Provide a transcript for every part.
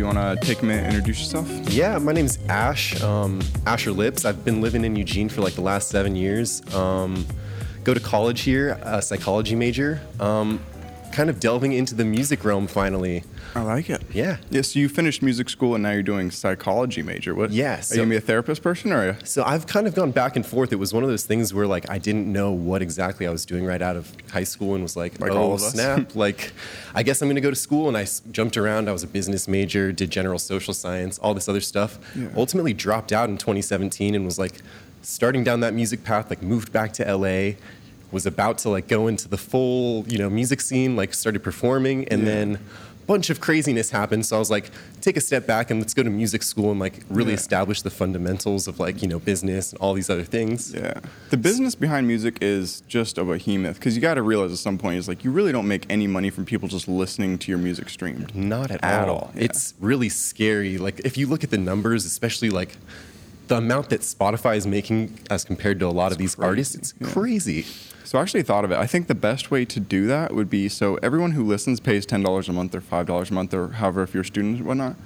You want to take a minute introduce yourself? Yeah, my name's Ash, um, Asher Lips. I've been living in Eugene for like the last seven years. Um, go to college here, a psychology major. Um, kind of delving into the music realm finally. I like it. Yeah. Yeah, so you finished music school and now you're doing psychology major. What? Yeah, Are you gonna be a therapist person or? Are you? So I've kind of gone back and forth. It was one of those things where like I didn't know what exactly I was doing right out of high school and was like, Like oh all of us. snap! like, I guess I'm going to go to school. And I s- jumped around. I was a business major, did general social science, all this other stuff. Yeah. Ultimately dropped out in 2017 and was like starting down that music path. Like moved back to LA. Was about to like go into the full you know music scene. Like started performing and Yeah. then. A bunch of craziness happened, so I was like, take a step back and let's go to music school and like really Yeah. establish the fundamentals of like you know business and all these other things. Yeah. The business behind music is just a behemoth because you got to realize at some point is like you really don't make any money from people just listening to your music streamed. Not at, At all. all, yeah. It's really scary. Like if you look at the numbers, especially like the amount that Spotify is making as compared to a lot of these crazy, artists, it's crazy. So I actually thought of it. I think the best way to do that would be so everyone who listens pays ten dollars a month or five dollars a month or however if you're a student whatnot.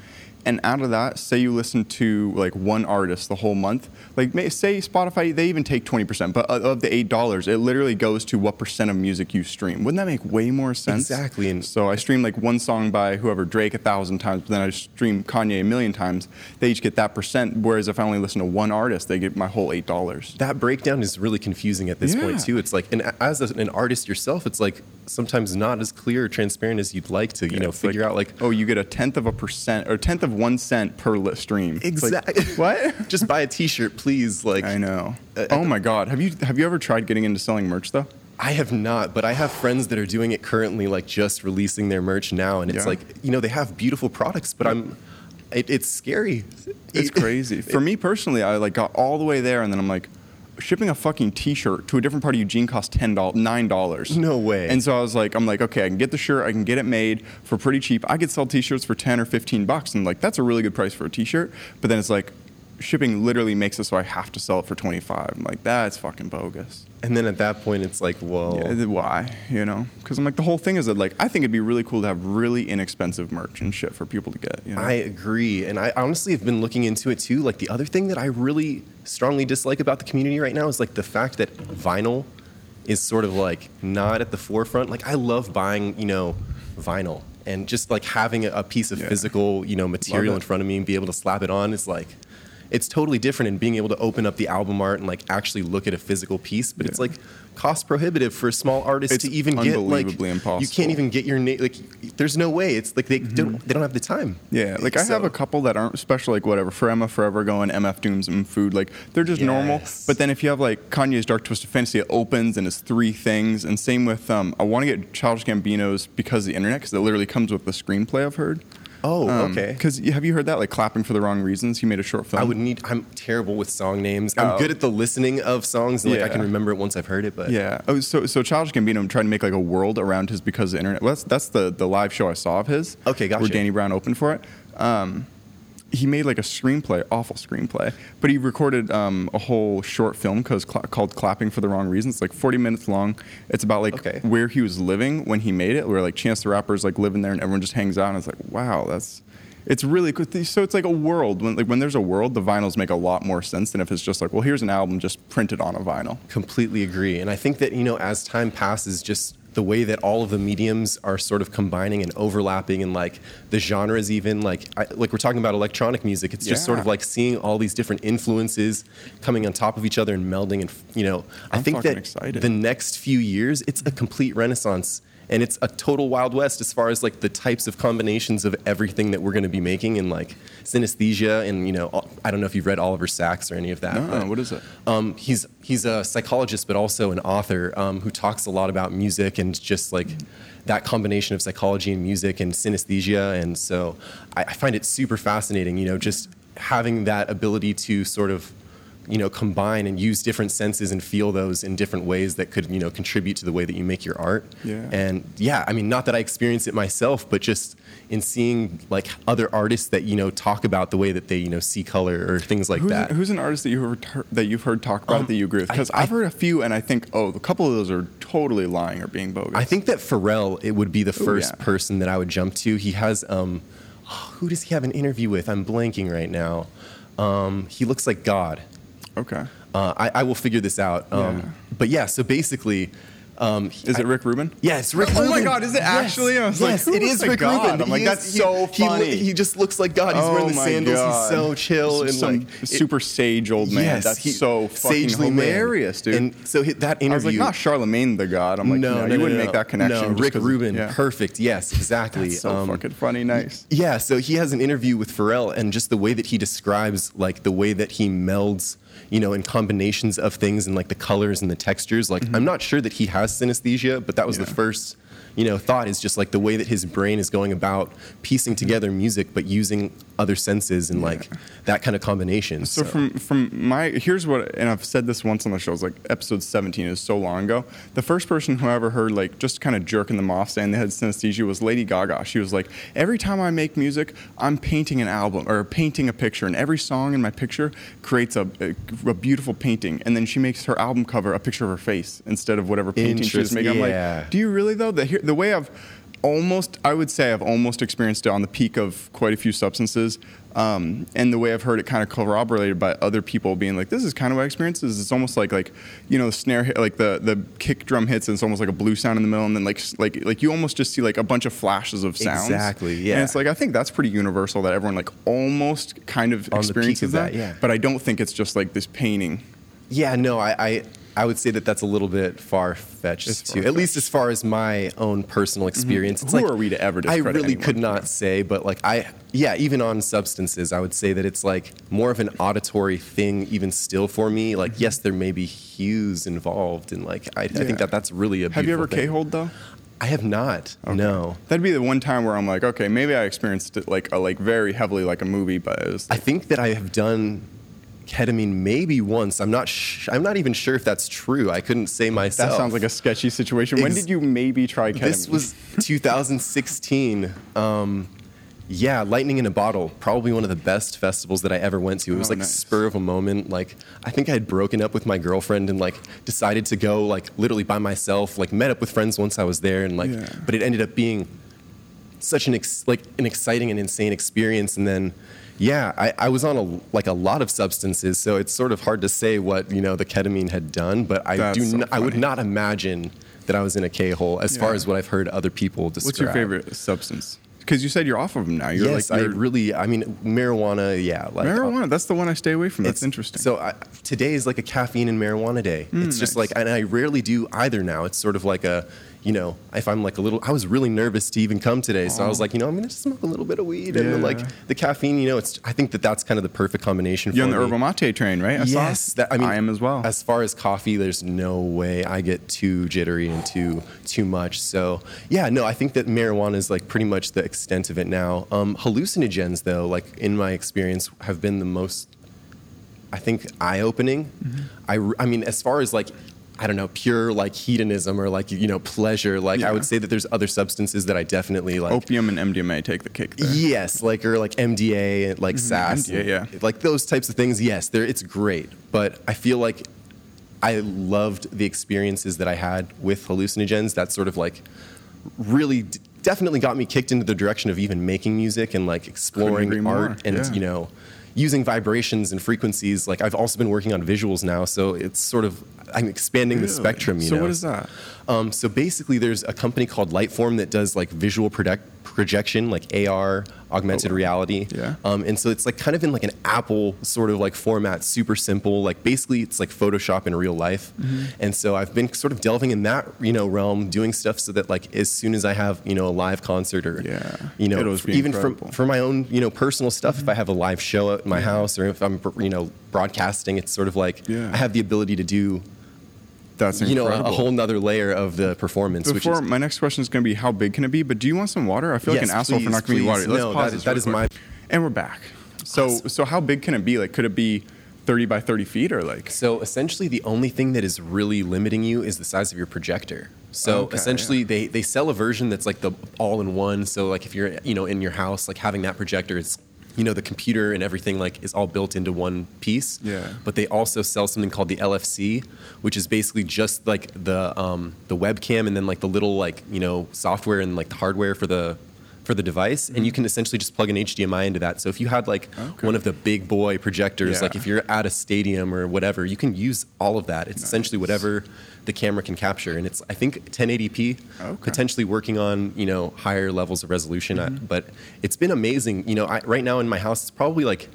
And out of that, say you listen to like one artist the whole month. Like may, say Spotify, they even take twenty percent, but of the eight dollars, it literally goes to what percent of music you stream. Wouldn't that make way more sense? Exactly, and- so I stream like one song by whoever Drake a thousand times, but then I stream Kanye a million times. They each get that percent. Whereas if I only listen to one artist, they get my whole eight dollars. That breakdown is really confusing at this Yeah. point too. It's like, and as an artist yourself, it's like sometimes not as clear or transparent as you'd like to, you know, It's figure out like, oh, you get a tenth of a percent or tenth of one cent per li- stream. It's like, exactly what? Just buy a T-shirt, please. Like, I know. Uh, oh my god, have you have you ever tried getting into selling merch though? I have not, but I have friends that are doing it currently, like just releasing their merch now, and it's Yeah. like you know they have beautiful products, but I'm, it, it's scary. It's crazy. For me personally, I like got all the way there, and then I'm like, shipping a fucking T-shirt to a different part of Eugene costs ten dollars, nine dollars. No way. And so I was like, I'm like, okay, I can get the shirt, I can get it made for pretty cheap. I could sell T-shirts for ten or fifteen bucks, and like that's a really good price for a T-shirt. But then it's like, shipping literally makes it so I have to sell it for twenty five. I'm like, that's fucking bogus. And then at that point, it's like, well, Yeah, why? You know? Because I'm like, the whole thing is that like I think it'd be really cool to have really inexpensive merch and shit for people to get. You know? I agree. And I honestly have been looking into it too. Like the other thing that I really strongly dislike about the community right now is like the fact that vinyl is sort of like not at the forefront. Like I love buying, you know, vinyl and just like having a, a piece of Yeah. physical, you know, material in front of me and be able to slap it on is like it's totally different in being able to open up the album art and like actually look at a physical piece, but it's like cost prohibitive for a small artist It's to even get like unbelievably you can't even get your name like there's no way. It's like they don't they don't have the time. Yeah, like I have a couple that aren't special, like whatever. For Emma Forever Ago, MF Dooms and Food, like they're just normal. But then if you have like Kanye's Dark Twisted Fantasy, it opens and it's three things. And same with, um, I want to get Childish Gambino's because of the internet, because it literally comes with the screenplay I've heard. Oh, okay. Because have you heard that, like clapping for the wrong reasons? He made a short film. I would need. I'm terrible with song names. I'm Oh. good at the listening of songs, and like I can remember it once I've heard it. But Yeah. Oh, so so Childish Gambino trying to make like a world around his because of the internet. Well, that's that's the the live show I saw of his. Okay, gotcha. Where Danny Brown opened for it. Um, he made like a screenplay, awful screenplay, but he recorded um, a whole short film cause cla called "Clapping for the Wrong Reasons." It's like 40 minutes long. It's about like Okay. where he was living when he made it, where like Chance the Rapper's like living there and everyone just hangs out. And it's like, wow, that's it's really good. So it's like a world. When like when there's a world, the vinyls make a lot more sense than if it's just like, well, here's an album just printed on a vinyl. completely agree. And I think that you know, as time passes, just the way that all of the mediums are sort of combining and overlapping, and like the genres, even like I, like we're talking about electronic music. It's just sort of like seeing all these different influences coming on top of each other and melding. And you know, I I'm think that excited. the next few years, it's a complete renaissance. And it's a total wild west as far as like the types of combinations of everything that we're going to be making, and like synesthesia, and you know, I don't know if you've read Oliver Sacks or any of that. No, but- what is it? um, he's he's a psychologist, but also an author um, who talks a lot about music and just like that combination of psychology and music and synesthesia. And so I, I find it super fascinating. You know, just having that ability to sort of you know combine and use different senses and feel those in different ways that could you know contribute to the way that you make your art Yeah. and yeah i mean not that i experience it myself but just in seeing like other artists that you know talk about the way that they you know see color or things like who's, that who's an artist that you heard that you've heard talk about Um, that you agree with? Because I've heard a few, and I think oh, a couple of those are totally lying or being bogus. I think that Pharrell it would be the first yeah. person that I would jump to. He has um, who does he have an interview with? I'm blanking right now. Um, he looks like God. Okay. Uh, I, I will figure this out. Um, Yeah. But yeah, so basically, um, Is I- it Rick Rubin? Yeah, it's Rick Oh my God, is it Yes, actually? I was yes, who it is like Rick God? Rubin. I'm like, that's is- so he, he, funny. He, just looks like God. He's oh wearing the sandals. God. He's so chill and Some like it- super sage old man. Yes, That's he- so fucking sagely man. hilarious, dude. And so he- that interview. I was like, not Charlemagne the God. I'm like, no, no, no, you no, wouldn't make that connection. No, Rick Rubin, yeah. perfect. Yes, exactly. That's so Um, fucking funny. Nice. Yeah, so he has an interview with Pharrell, and just the way that he describes, like the way that he melds, you know, in combinations of things and like the colors and the textures. Like, I'm not sure that he has synesthesia, but that was the Mm-hmm. First, you know, thought is just like the way that his brain is going about piecing together music, but using other senses and like that kind of combination. So from from my here's what and I've said this once on the show. It's like episode 17 is so long ago. The first person who I ever heard like just kind of jerking them off saying they had synesthesia was Lady Gaga. She was like, every time I make music, I'm painting an album or painting a picture, and every song in my picture creates a, a, a beautiful painting, and then she makes her album cover a picture of her face instead of whatever painting she was making. I'm like, do you really though? The the way I've almost I would say I've almost experienced it on the peak of quite a few substances. Um, and the way I've heard it kind of corroborated by other people being like, this is kind of what I experienced is it's almost like like you know the snare hit like the the kick drum hits and it's almost like a blue sound in the middle and then like like like you almost just see like a bunch of flashes of sounds. Exactly, yeah. And it's like I think that's pretty universal that everyone like almost kind of On experiences of that, that. yeah. But I don't think it's just like this painting. Yeah, no, I, I, I would say that that's a little bit far fetched too. At least as far as my own personal mm-hmm. experience. It's Who like, are we to ever I really anyone? could not say, but like I, yeah, even on substances, I would say that it's like more of an auditory thing, even still for me. Like, mm-hmm. yes, there may be hues involved, and like I, I think that that's really a. Have you ever thing. K-holed though? I have not. No. That'd be the one time where I'm like, okay, maybe I experienced it like a, like very heavily like a movie, but I think that I have done ketamine maybe once. I'm not. Sh- I'm not even sure if that's true. I couldn't say myself. that sounds like a sketchy situation. when Ex- did you maybe try ketamine? This was 2016. Um, yeah, Lightning in a Bottle, probably one of the best festivals that I ever went to. It was Oh, like nice. spur of a moment. Like I think I had broken up with my girlfriend and like decided to go like literally by myself. Like met up with friends once I was there and like, Yeah. but it ended up being such an ex- like an exciting and insane experience. And then, yeah, I, I was on a like a lot of substances, so it's sort of hard to say what you know the ketamine had done. But I That's do so n- I would not imagine that I was in a K hole as far as what I've heard other people describe. What's your favorite substance? Because you said you're off of them now. You're yes, like I you're- really. I mean, marijuana. Yeah, like uh, marijuana. That's the one I stay away from. That's interesting. So I, today is like a caffeine and marijuana day. it's just nice. like, and I rarely do either now. It's sort of like a, you know, if I'm like a little, I was really nervous to even come today, so I was like, you know, I'm gonna just smoke a little bit of weed, and then like the caffeine, you know, it's. I think that that's kind of the perfect combination. For you're on for the me. herbal mate train, right? I saw yes, that, I mean, I am as well. As far as coffee, there's no way I get too jittery and too too much. So yeah, no, I think that marijuana is like pretty much the extent of it now. Um, hallucinogens, though, like in my experience, have been the most, I think, eye opening. Mm-hmm. I I mean, as far as like. I don't know, pure like hedonism or like you know pleasure. Like Yeah. I would say that there's other substances that I definitely like. Opium and MDMA take the cake there. Yes, like or like MDA mm-hmm. and like SAS, MDA, yeah. like those types of things. Yes, they're, it's great, but I feel like I loved the experiences that I had with hallucinogens. That sort of like really d- definitely got me kicked into the direction of even making music and like exploring art and you know using vibrations and frequencies. Like I've also been working on visuals now, so it's sort of I'm expanding the spectrum. You So know, what is that? Um, so basically, there's a company called Lightform that does like visual project- projection, like AR, augmented Oh, wow. reality. Yeah. Um, and so it's like kind of in like an Apple sort of like format, super simple. Like basically, it's like Photoshop in real life. Mm-hmm. And so I've been sort of delving in that you know realm, doing stuff so that like as soon as I have you know a live concert or Yeah. you know even incredible. Mm-hmm. for for my own you know personal stuff, if I have a live show at my house or if I'm you know broadcasting, it's sort of like Yeah. I have the ability to do That's you know a, whole nother layer of the performance. which Before is, my next question is going to be how big can it be? But do you want some water? I feel Yes, like an asshole for not giving you water. Let's No, pause that this is- that is my- And we're back. So so how big can it be? Like could it be 30 by 30 feet or like So essentially, the only thing that is really limiting you is the size of your projector. So Okay, essentially, yeah. they, they sell a version that's like the all in one. So like if you're you know in your house, like having that projector, it's you know the computer and everything like is all built into one piece. Yeah. But they also sell something called the LFC, which is basically just like the um, the webcam and then like the little like you know software and like the hardware for the for the device, and you can essentially just plug an HDMI into that. So if you had like Mm-hmm. Okay. one of the big boy projectors, like if you're at a stadium or whatever, you can use all of that. It's essentially whatever the camera can capture, and it's I think 1080p, Okay. potentially working on you know higher levels of resolution. Mm-hmm. But it's been amazing. You know, I, right now in my house, it's probably like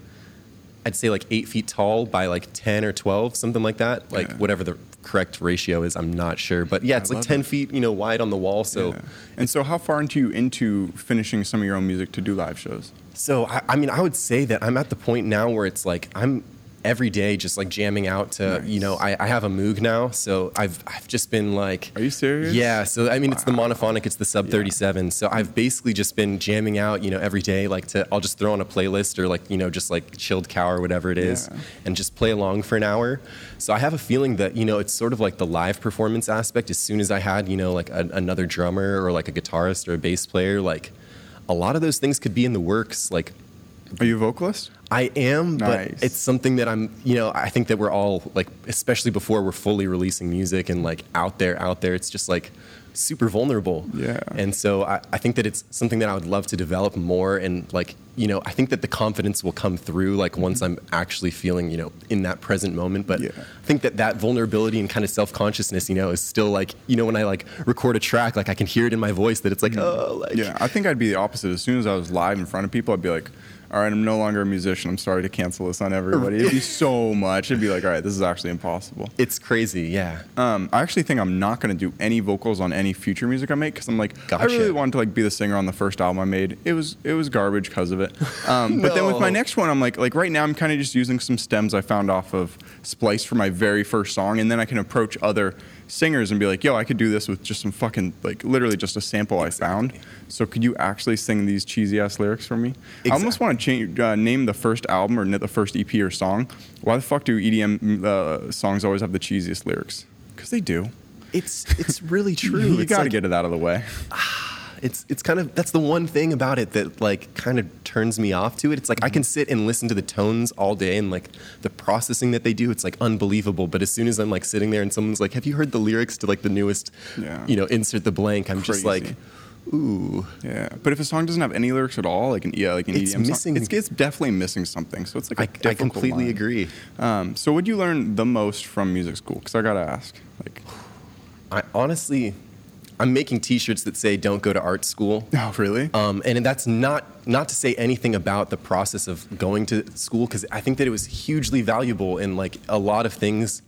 I'd say like eight feet tall by like 10 or 12, something like that. Like Yeah. whatever the correct ratio is, I'm not sure. But yeah, it's I like 10 it. feet, you know, wide on the wall. So. Yeah. And so, how far into you into finishing some of your own music to do live shows? So I, I mean, I would say that I'm at the point now where it's like I'm every day just like jamming out to you know I, I have a Moog now, so I've I've just been like. Are you serious? Yeah. So I mean, it's the monophonic, it's the sub 37. So I've basically just been jamming out, you know, every day. Like to I'll just throw on a playlist or like you know just like chilled cow or whatever it is, Yeah. and just play along for an hour. So I have a feeling that you know it's sort of like the live performance aspect. As soon as I had you know like a, another drummer or like a guitarist or a bass player, like a lot of those things could be in the works. Like Are you a vocalist? I am, Nice. but it's something that I'm, you know, I think that we're all like, especially before we're fully releasing music and like out there, out there, it's just like super vulnerable. Yeah. And so I, I think that it's something that I would love to develop more. And like, you know, I think that the confidence will come through like mm-hmm. once I'm actually feeling, you know, in that present moment. But Yeah. I think that that vulnerability and kind of self consciousness, you know, is still like, you know, when I like record a track, like I can hear it in my voice that it's like, mm-hmm. oh, like, Yeah, I think I'd be the opposite. As soon as I was live in front of people, I'd be like, all right, I'm no longer a musician. I'm sorry to cancel this on everybody. It'd be so much. It'd be like, all right, this is actually impossible. it's crazy. Yeah. Um, I actually think I'm not going to do any vocals on any future music I make because I'm like, I really wanted to like be the singer on the first album I made. It was it was garbage because of it. Um, But then with my next one, I'm like, like right now I'm kind of just using some stems I found off of Splice for my very first song, and then I can approach other singers and be like, yo, I could do this with just some fucking like literally just a sample I found. So could you actually sing these cheesy ass lyrics for me? I almost want to change uh, name the first album or the first EP or song. Why the fuck do EDM uh, songs always have the cheesiest lyrics? Because they do. It's, it's really true. You got to like- get it out of the way. It's it's kind of that's the one thing about it that like kind of turns me off to it. It's like I can sit and listen to the tones all day and like the processing that they do. It's like unbelievable. But as soon as I'm like sitting there and someone's like, "Have you heard the lyrics to like the newest?" Yeah. You know, insert the blank. I'm just like, ooh. Yeah, but if a song doesn't have any lyrics at all, like an yeah, like an It's EDM missing- song, it's, it's definitely missing something. So it's like I, completely line. agree. Um, so what would you learn the most from music school? Because I gotta ask, like, I honestly, I'm making T-shirts that say "Don't go to art school." oh really? Um, and that's not not to say anything about the process of going to school because I think that it was hugely valuable and like a lot of things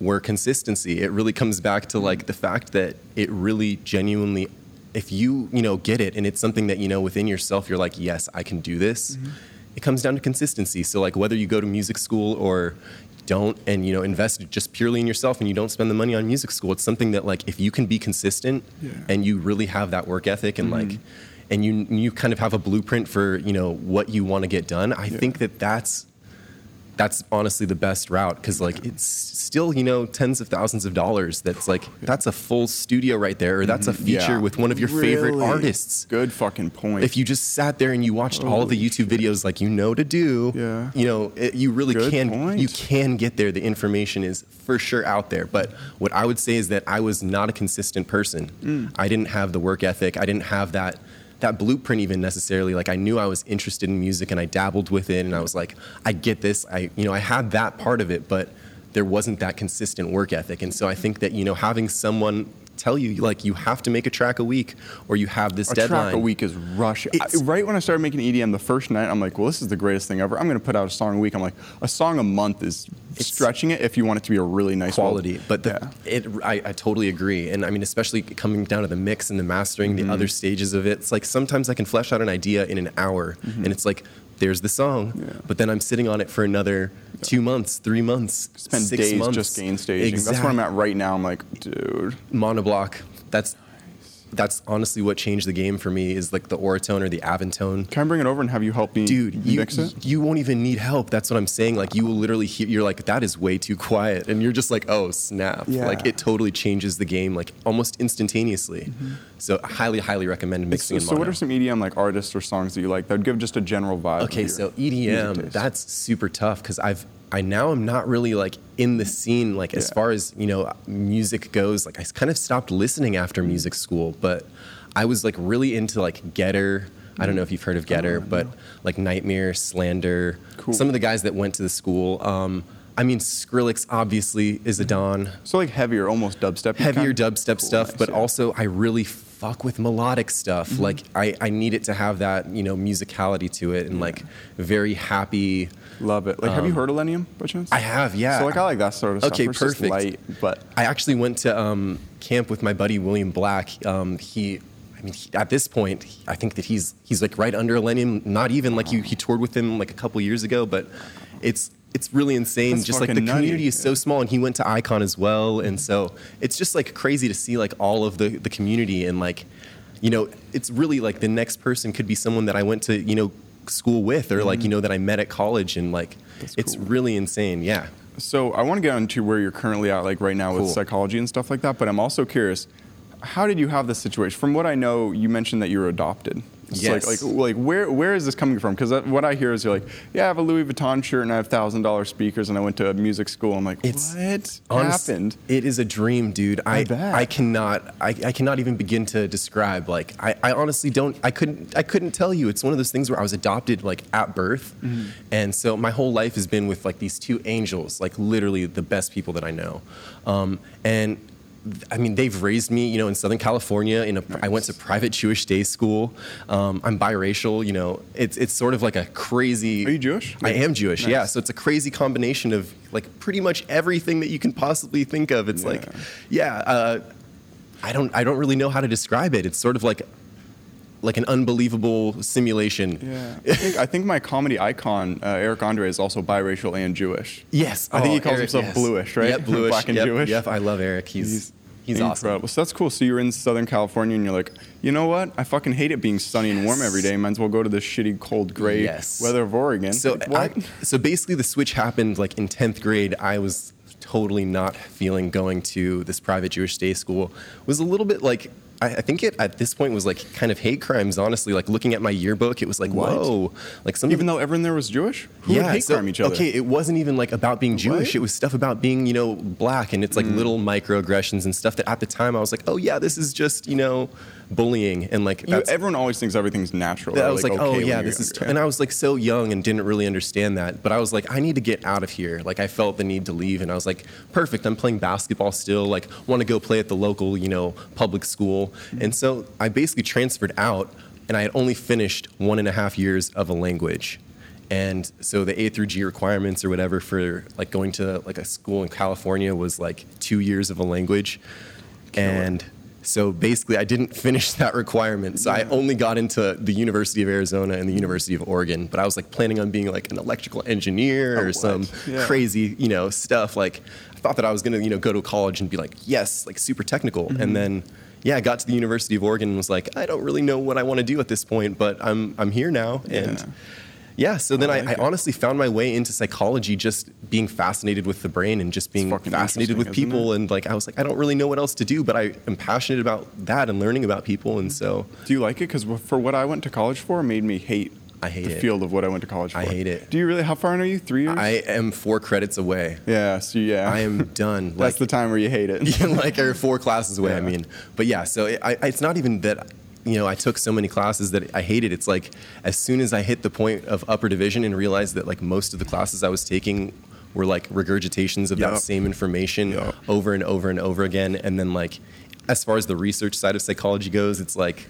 were consistency. It really comes back to like the fact that it really genuinely, if you you know get it and it's something that you know within yourself, you're like, yes, I can do this. It comes down to consistency. So like whether you go to music school or don't and you know invest just purely in yourself and you don't spend the money on music school it's something that like if you can be consistent Yeah. and you really have that work ethic and like mm-hmm. and you you kind of have a blueprint for you know what you want to get done i Yeah. think that that's that's honestly the best route because like it's still you know tens of thousands of dollars that's like that's a full studio right there or that's a feature Mm-hmm. Yeah. with one of your favorite artists Good fucking point. if you just sat there and you watched all of the YouTube videos like you know to do, Yeah. you know, it, you really Good can point. you can get there. The information is for sure out there. But what I would say is that I was not a consistent person. Mm. I didn't have the work ethic. I didn't have that that blueprint even necessarily. Like I knew I was interested in music and I dabbled with it and I was like, I get this. I you know, I had that part of it, but there wasn't that consistent work ethic. And so I think that, you know, having someone tell you like you have to make a track a week or you have this a deadline. track a week is rush. I, right when I started making EDM the first night, I'm like, well, this is the greatest thing ever. I'm going to put out a song a week. I'm like, a song a month is stretching it if you want it to be a really nice quality. But the, Yeah. it, I, I totally agree. And I mean, especially coming down to the mix and the mastering, Mm-hmm. the other stages of it. It's like sometimes I can flesh out an idea in an hour, and it's like there's the song. Yeah. but then I'm sitting on it for another two months, three months, spend six days months. just gain staging. That's where I'm at right now. I'm like, dude. Monoblock. That's that's honestly what changed the game for me is like the Auratone or the Avantone. Can I bring it over and have you help me Dude, you, mix it? you won't even need help. That's what I'm saying. Like you will literally hear, you're like, that is way too quiet. And you're just like, oh, snap. Yeah. Like it totally changes the game like almost instantaneously. Mm-hmm. So highly, highly recommend mixing in so what are some EDM like artists or songs that you like that would give just a general vibe? Okay, so EDM, that's super tough because I've I now am not really like in the scene like as far as you know music goes. Like I kind of stopped listening after music school, but I was like really into like Getter. I don't know if you've heard of Getter, but like NGHTMRE, Slander, Cool. some of the guys that went to the school. Um, I mean, Skrillex obviously is a don so like heavier, almost dubstep. heavier dubstep Cool, stuff, nice, but yeah. Mm-hmm. also I really fuck with melodic stuff. Like I, I need it to have that, you know, musicality to it and like very happy. love it. Like, have you heard Illenium by chance? Um, I have, yeah. So like I like that sort of stuff. Okay, where just perfect. light, but I actually went to um, camp with my buddy William Black. Um, he, I mean, he, at this point, I think that he's he's like right under Illenium. Not even like you, he toured with him like a couple years ago, but it's it's really insane. That's just like the nutty. community is so small, and he went to Icon as well, and so it's just like crazy to see like all of the the community and like, you know, it's really like the next person could be someone that I went to you know school with or like you know that I met at college, and like Mm-hmm. That's it's cool. really insane. Yeah. So I want to get into where you're currently at, like right now with psychology and stuff like that. But I'm also curious, how did you have this situation? From what I know, you mentioned that you were adopted. It's Yes. Like, like, like where where is this coming from? Because what I hear is you're like, yeah, I have a Louis Vuitton shirt and I have thousand dollar speakers and I went to a music school. I'm like, It's what honest- happened? It is a dream, dude. I bet. I cannot I, I cannot even begin to describe. Like I, I honestly don't I couldn't I couldn't tell you. It's one of those things where I was adopted like at birth. Mm-hmm. And so my whole life has been with like these two angels, like literally the best people that I know. Um, and I mean, they've raised me, you know, in Southern California. In a, I went to private Jewish day school. Um, I'm biracial. You know, it's it's sort of like a crazy. Are you Jewish? I am Jewish. Yeah. So it's a crazy combination of like pretty much everything that you can possibly think of. It's like, yeah, uh, I don't I don't really know how to describe it. It's sort of like like an unbelievable simulation. Yeah, I think, I think my comedy icon uh, Eric Andre is also biracial and Jewish. Yes. I think he Oh, calls Eric, himself yes. bluish, right? Yep, bluish. Black and yep, Jewish. Yep, I love Eric. He's he's, awesome. incredible. So that's cool. So you're in Southern California and you're like, you know what? I fucking hate it being sunny and warm every day. Might as well go to this shitty, cold, gray Yes. weather of Oregon. So Like. I, so basically the switch happened like in 10th grade. I was totally not feeling going to this private Jewish day school. It was a little bit like I, I think it at this point was like kind of hate crimes. Honestly, like looking at my yearbook, it was like What? whoa, like some Even though everyone there was Jewish, who would hate so- crime each other? Okay, it wasn't even like about being Jewish. What? It was stuff about being, you know, black, and it's like hmm. little microaggressions and stuff that at the time I was like, oh yeah, this is just you know, bullying and like everyone always thinks everything's natural. that I was like, okay oh yeah, this is, younger. and I was like so young and didn't really understand that. But I was like, I need to get out of here. Like I felt the need to leave, and I was like, perfect. I'm playing basketball still. Like want to go play at the local, you know, public school. Mm-hmm. And so I basically transferred out, and I had only finished one and a half years of a language. And so the A through G requirements or whatever for like going to like a school in California was like two years of a language. And so basically, I didn't finish that requirement. So I only got into the University of Arizona and the University of Oregon. But I was like planning on being like an electrical engineer Oh, or what? some Yeah. crazy, you know, stuff. Like I thought that I was gonna, you know, go to college and be like, yes, like super technical. Mm-hmm. And then, yeah, I got to the University of Oregon and was like, I don't really know what I want to do at this point, but I'm I'm here now. And Yeah. Yeah, so then oh, I I, like I honestly found my way into psychology just being fascinated with the brain and just being fascinated with people. And like, I was like, I don't really know what else to do, but I am passionate about that and learning about people. And so Do you like it? Because for what I went to college for, made me hate. I hate the it. field of what I went to college for. I hate it. Do you really? How far in are you? Three years? I am four credits away. yeah. So yeah. I am done. That's Like, the time where you hate it. like or four classes away. I mean, but yeah. So it, I, it's not even that. You know, I took so many classes that I hated. It's like as soon as I hit the point of upper division and realized that like most of the classes I was taking were like regurgitations of Yup. that same information Yup. over and over and over again. And then like, as far as the research side of psychology goes, it's like.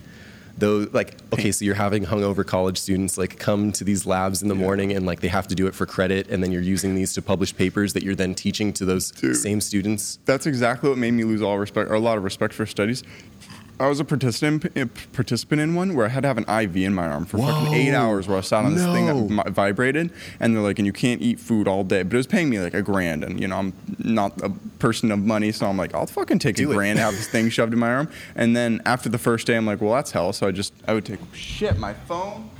Though, like, okay, so you're having hungover college students like come to these labs in the Yeah. morning and like they have to do it for credit, and then you're using these to publish papers that you're then teaching to those Dude. same students. That's exactly what made me lose all respect or a lot of respect for studies. I was a participant uh, participant in one where I had to have an IV in my arm for fucking eight hours where I sat on this thing that vibrated, and they're like, and you can't eat food all day. But it was paying me like a grand, and you know I'm not a person of money, so I'm like, I'll fucking take Do a it. grand, have this thing shoved in my arm, and then after the first day, I'm like, well that's hell. So I just I would take shit my phone.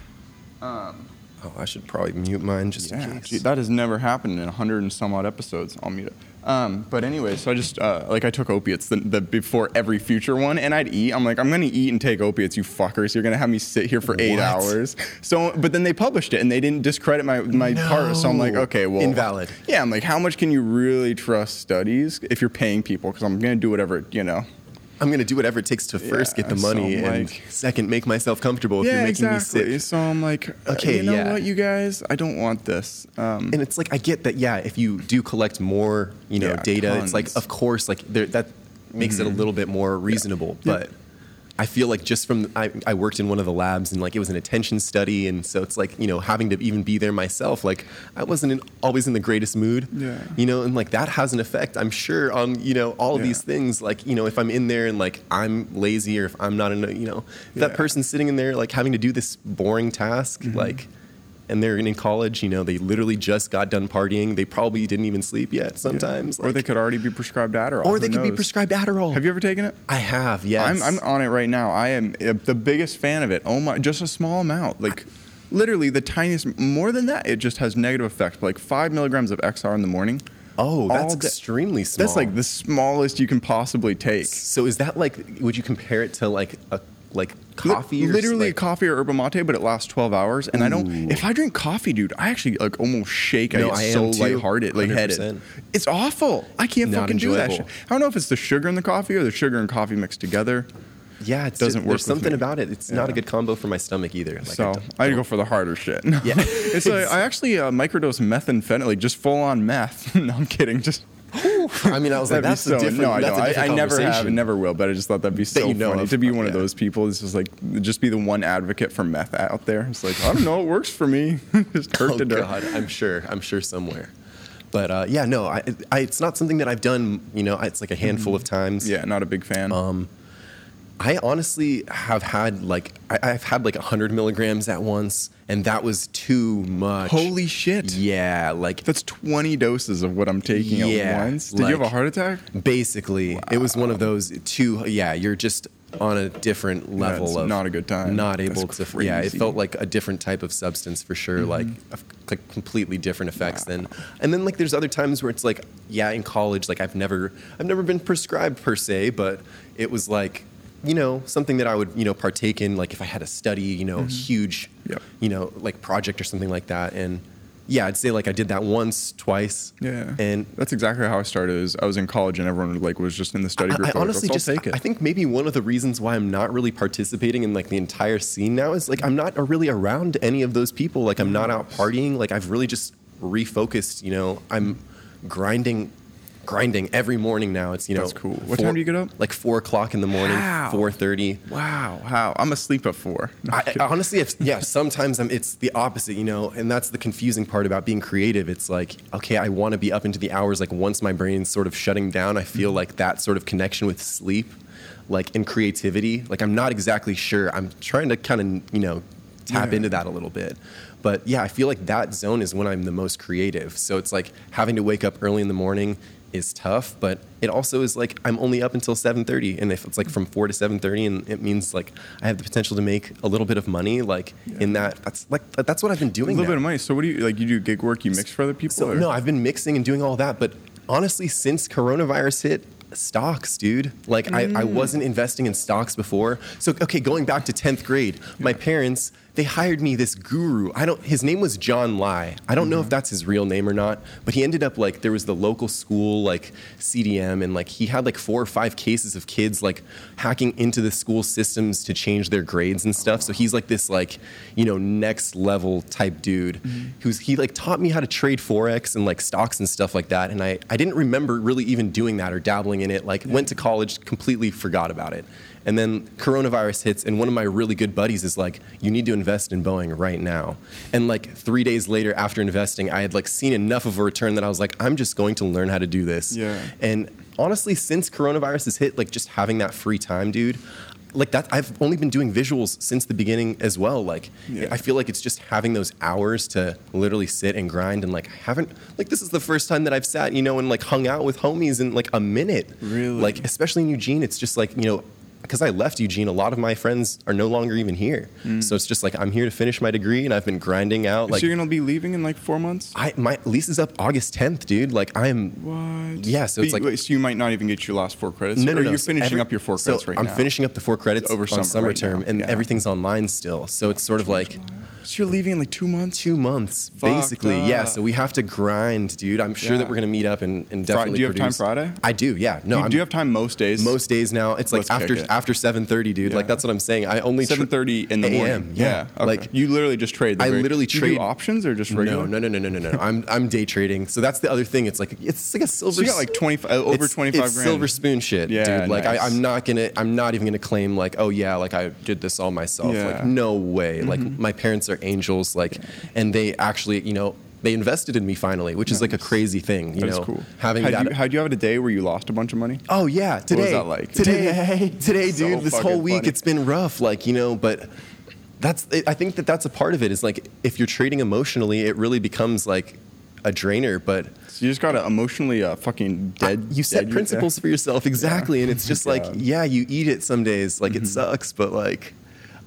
Um, Oh, I should probably mute mine just yeah, in case. gee, that has never happened in a hundred and some odd episodes. I'll mute it. Um, but anyway, so I just uh, like I took opiates the, the before every future one, and I'd eat. I'm like, I'm gonna eat and take opiates, you fuckers. You're gonna have me sit here for eight What? hours. So, but then they published it, and they didn't discredit my my part. So I'm like, okay, well, Invalid. Yeah, I'm like, how much can you really trust studies if you're paying people? Because I'm gonna do whatever you know. I'm gonna do whatever it takes to first Yeah, get the money I'm and like- second make myself comfortable if yeah, you're making exactly. me sick. So I'm like, uh, Okay, you know yeah. what, you guys, I don't want this. Um, and it's like I get that, yeah. If you do collect more, you know, Yeah, data, it's like. Mm-hmm. of course, like there, that makes it a little bit more reasonable. But I feel like just from I, I worked in one of the labs and like it was an attention study, and so it's like you know having to even be there myself, like I wasn't in, always in the greatest mood. Yeah. You know, and like that has an effect, I'm sure, on you know all of Yeah. these things. Like you know, if I'm in there and like I'm lazy, or if I'm not in, a, you know, if that person sitting in there like having to do this boring task, Mm-hmm. like and they're in college, you know, they literally just got done partying. They probably didn't even sleep yet sometimes. or like- they could already be prescribed Adderall. or who they could be prescribed Adderall. Have you ever taken it? I have, yes. I'm, I'm on it right now. I am uh, the biggest fan of it. Oh my, just a small amount. Like literally the tiniest, more than that, it just has negative effects. Like five milligrams of XR in the morning. oh, that's day. extremely small. That's like the smallest you can possibly take. So is that like? Would you compare it to like a like Li- coffee? literally like, a coffee or yerba mate, but it lasts 12 hours. And I don't, if I drink coffee, dude, I actually like almost shake. No, I I get am so too. lighthearted, lightheaded. 100%. It's awful. I can't Not fucking do that shit. I don't know if it's the sugar in the coffee or the sugar and coffee mixed together. Yeah, it doesn't work There's something me. about it. It's not a good combo for my stomach either. Like, so I to go for the harder shit. Yeah. it's like, I actually uh, microdose methamphetamine, like just full on meth. no, I'm kidding. Just I mean, I was like, that's so. a different. no, I different I, I never have and never will. But I just thought that'd be so you know funny of. to be one of those people. This is like just be the one advocate for meth out there. It's like I don't know, it works for me. just hurt Oh to. God, I'm sure. I'm sure somewhere. But uh, yeah, no, I, I, it's not something that I've done. You know, it's like a handful of times. Mm-hmm. Yeah, not a big fan. Um, I honestly have had like I, I've had like 100 milligrams at once, and that was too much. Holy shit! Yeah, like That's 20 doses of what I'm taking Yeah, at once. Did you have a heart attack? basically it was one of those two. Yeah, you're just on a different level it's of not a good time. Not That's able to. Yeah, it. Mm-hmm. felt like a different type of substance for sure. Like a- like completely different effects than. And then like there's other times where it's like yeah, in college like I've never I've never been prescribed per se, but it was like. You know, something that I would, you know, partake in, like if I had a study, you know, huge, Mm-hmm. Yep. you know, like project or something like that. And yeah, I'd say like I did that once, twice. Yeah. And that's exactly how I started. Is I was in college and everyone like was just in the study group. I like, honestly just take it. I think maybe one of the reasons why I'm not really participating in like the entire scene now is like I'm not really around any of those people. Like I'm not out partying. Like I've really just refocused. You know, I'm grinding, grinding every morning now. It's you know That's cool. What time do you get up? Like four o'clock in the morning. Four thirty. wow, how I'm asleep at four. I, I honestly, if, yeah, sometimes I'm, it's the opposite, you know, and that's the confusing part about being creative. It's like, okay, I want to be up into the hours. Like once my brain's sort of shutting down, I feel mm-hmm. like that sort of connection with sleep, like in creativity. Like I'm not exactly sure. I'm trying to kind of, you know, tap Yeah. into that a little bit. But yeah, I feel like that zone is when I'm the most creative. So it's like having to wake up early in the morning is tough, but it also is like I'm only up until 7:30 and if it's like from 4 to 7:30 and it means like I have the potential to make a little bit of money like in that that's like that's what I've been doing. a little now. bit of money. So what do you like? You do gig work? You mix for other people? So no, I've been mixing and doing all that, but honestly, since coronavirus hit, stocks, dude. Like I, I mm. wasn't investing in stocks before. So okay, going back to tenth grade, my parents they hired me this guru. I don't. His name was John Lai. I don't know if mm-hmm. that's his real name or not, but he ended up like there was the local school like CDM, and like he had like four or five cases of kids like hacking into the school systems to change their grades and stuff. So he's like this like you know next level type dude mm-hmm. who's he like taught me how to trade forex and like stocks and stuff like that. And I I didn't remember really even doing that or dabbling in it. Like went to college, completely forgot about it. And then coronavirus hits, and one of my really good buddies is like, "You need to invest in Boeing right now." And like three days later, after investing, I had like seen enough of a return that I was like, "I'm just going to learn how to do this." Yeah. And honestly, since coronavirus has hit, like just having that free time, dude, like that I've only been doing visuals since the beginning as well. Like Yeah. I feel like it's just having those hours to literally sit and grind and like I haven't like this is the first time that I've sat, you know, and like hung out with homies in like a minute. Really? Like especially in Eugene, it's just like, you know, because I left Eugene, a lot of my friends are no longer even here. Mm. So it's just like I'm here to finish my degree and I've been grinding out like so you're gonna be leaving in like four months. I my lease is up August 10th, dude. Like I'm What? Yeah, so But it's like- wait, so you might not even get your last four credits. No, no, or no. You're finishing every- up your four so credits right now. I'm finishing up the four credits Over on summer summer right term, now, and yeah. everything's online still. So it's sort of like So you're leaving in like two months. two months, Fucked basically. Yeah. So we have to grind, dude. I'm sure that we're gonna meet up and, and Fri- definitely. do you have time. Friday? I do. Yeah. No. do, I'm, do you have time most days? most days now? It's like Let's after it. after 7:30, dude. Like that's what I'm saying. I only tr- seven thirty in the morning. AM, yeah. Okay. Like- you literally just trade. the I very- literally do you trade- do options or just regular. No, no, no, no, no, no, no. I'm I'm day trading. So that's the other thing. It's like it's like a silver. So you got like twenty uh, over it's- twenty five it's grand. silver spoon shit, Yeah, dude. Like nice. I, I'm not gonna, I'm not even gonna claim like, oh yeah, like I did this all myself. Mm-hmm. Like no way. Like my parents are angels. Like, and they actually, you know, they invested in me finally, which is like a crazy thing. You That's know, cool. having How'd that. You, how'd you have a day where you lost a bunch of money? Oh yeah, today. that like? Today, today, So dude. this whole week, funny. it's been rough. Like you know, but that's. I think that that's a part of it. Is like if you're trading emotionally, it really becomes like a drainer. But So you just gotta emotionally uh, fucking dead. you set dead your- principles for yourself exactly, and it's just like Mm-hmm. yeah, you eat it some days. Like it sucks, but like.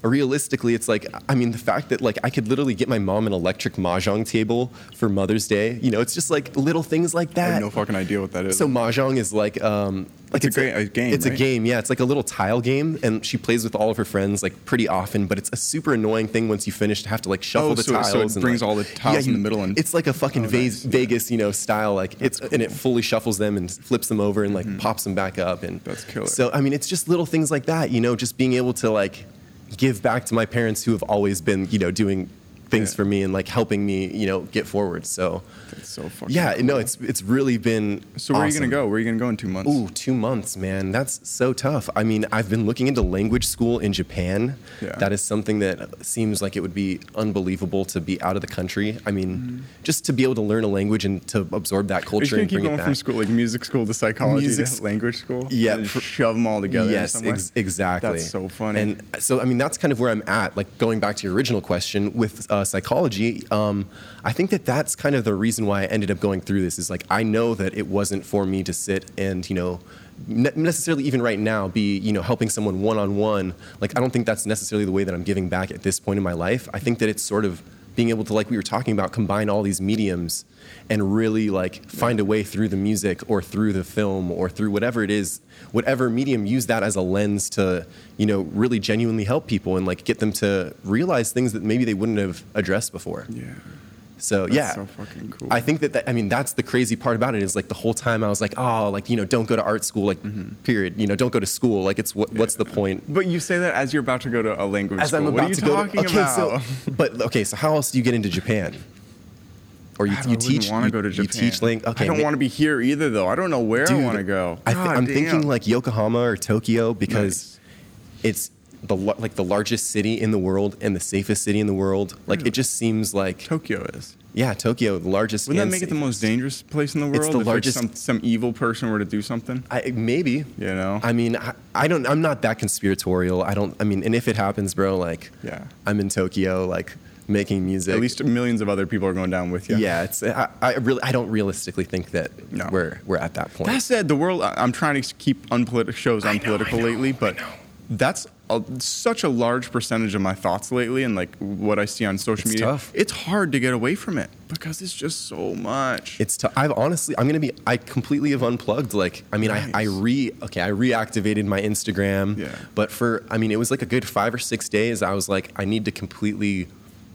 Realistically, it's like I mean the fact that like I could literally get my mom an electric mahjong table for Mother's Day. You know, it's just like little things like that. I have no fucking idea what that is. So mahjong is like um like It's a gra- a game, It's a game, yeah. It's like a little tile game, and she plays with all of her friends like pretty often. But it's a super annoying thing once you finish to have to like shuffle Oh, the so tiles. so it and, brings like- all the tiles in the middle and- it's like a fucking Oh, Vegas, nice, yeah. Vegas, you know, style. Like it's and it fully shuffles them and flips them over and like pops them back up. And Mm-hmm. That's killer. So I mean, it's just little things like that, you know, just being able to like give back to my parents who have always been, you know, doing things Yeah. for me and like helping me, you know, get forward. So That's so fucking. yeah, cool. no, it's it's really been. So where are you gonna go? Where are you gonna go in two months? Ooh, two months, man. That's so tough. I mean, I've been looking into language school in Japan. Yeah. That is something that seems like it would be unbelievable to be out of the country. I mean, just to be able to learn a language and to absorb that Are you culture gonna and keep bring it going back. from school, like music school to psychology Music to language school? Yeah, and pr- shove them all together. in Yes, ex- exactly. That's so funny. And so, I mean, that's kind of where I'm at. Like going back to your original question with uh, psychology, um, I think that that's kind of the reason why I ended up going through this. Is like I know that it wasn't for me to sit and you know. ne- necessarily even right now be you know helping someone one on one like i don't think that's necessarily the way that i'm giving back at this point in my life i think that it's sort of being able to like we were talking about combine all these mediums and really like find a way through the music or through the film or through whatever it is whatever medium use that as a lens to you know really genuinely help people and like get them to realize things that maybe they wouldn't have addressed before yeah. So That's yeah so fucking cool. i think that, that i mean that's the crazy part about it is like the whole time i was like oh like you know don't go to art school like Mm-hmm. period you know don't go to school like it's what, what's the point But you say that as you're about to go to a language as school. i'm what about are you to go talking to okay about? so but okay so how else do you get into japan or you, you I teach want to you, go to Japan. you teach lang- okay I don't ma- want to be here either, though. I don't know where I want to go. I th- I'm damn. thinking like Yokohama or Tokyo because Nice. it's the like the largest city in the world and the safest city in the world. Like Really? it just seems like Tokyo is. yeah, Tokyo, the largest. Wouldn't that make it the most dangerous place in the world? It's the if, like, largest- some, some evil person were to do something. I, maybe. You know? I mean, I, I don't. I'm not that conspiratorial. I don't. I mean, and if it happens, bro, like, Yeah. I'm in Tokyo, like making music. At least millions of other people are going down with you. yeah. It's. I, I really. I don't realistically think that No. we're we're at that point. That said, the world. I'm trying to keep unpolitical shows know, unpolitical I know, lately, but know. That's a, such a large percentage of my thoughts lately, and like what I see on social It's media. tough. It's hard to get away from it because it's just so much. It's. tough. I've honestly. I'm gonna be. I completely have unplugged. Like. I mean. I. I re. Okay. I reactivated my Instagram. Yeah. But for. I mean, it was like a good five or six days. I was like, I need to completely.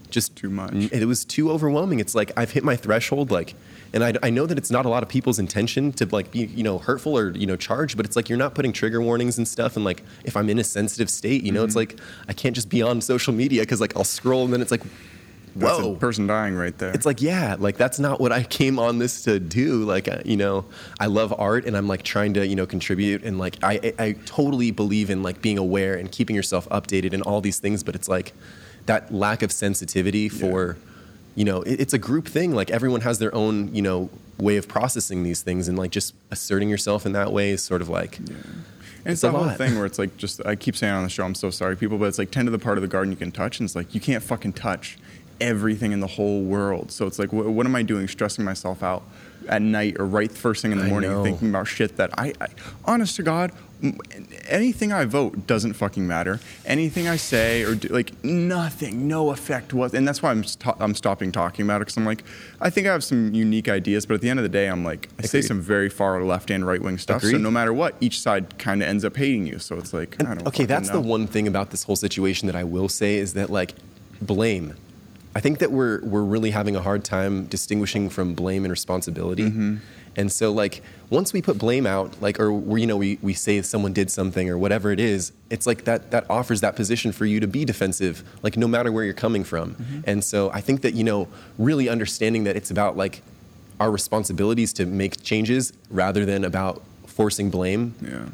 Just Too much. It was too overwhelming. It's like I've hit my threshold. Like. And I, I know that it's not a lot of people's intention to like be you know hurtful or you know charged, but it's like you're not putting trigger warnings and stuff. And like if I'm in a sensitive state, you know, it's Mm-hmm. like I can't just be on social media because like I'll scroll and then it's like, That's whoa, a person dying right there. it's like yeah like that's not what i came on this to do like you know i love art and i'm like trying to you know contribute and like I, I i totally believe in like being aware and keeping yourself updated and all these things but it's like that lack of sensitivity for you know it, it's a group thing like everyone has their own you know way of processing these things and like just asserting yourself in that way is sort of like And it's, It's a the whole lot. thing where it's like just I keep saying on the show, I'm so sorry, people, but it's like tend to the part of the garden you can touch, and it's like you can't fucking touch everything in the whole world. So it's like, what, what am I doing, stressing myself out at night or right first thing in the morning, thinking about shit that I, I, honest to God, anything I vote doesn't fucking matter. Anything I say or do, like nothing, no effect was, and that's why I'm I'm stopping talking about it because I'm like, I think I have some unique ideas, but at the end of the day, I'm like, I say some very far left and right wing stuff. So no matter what, each side kind of ends up hating you. So it's like, I don't. okay, that's know. the one thing about this whole situation that I will say is that like blame. I think that we're we're really having a hard time distinguishing from blame and responsibility. Mm-hmm. And so like once we put blame out, like or we you know we, we say someone did something or whatever it is, it's like that that offers that position for you to be defensive, like no matter where you're coming from. Mm-hmm. And so I think that you know really understanding that it's about like our responsibilities to make changes rather than about forcing blame. Yeah.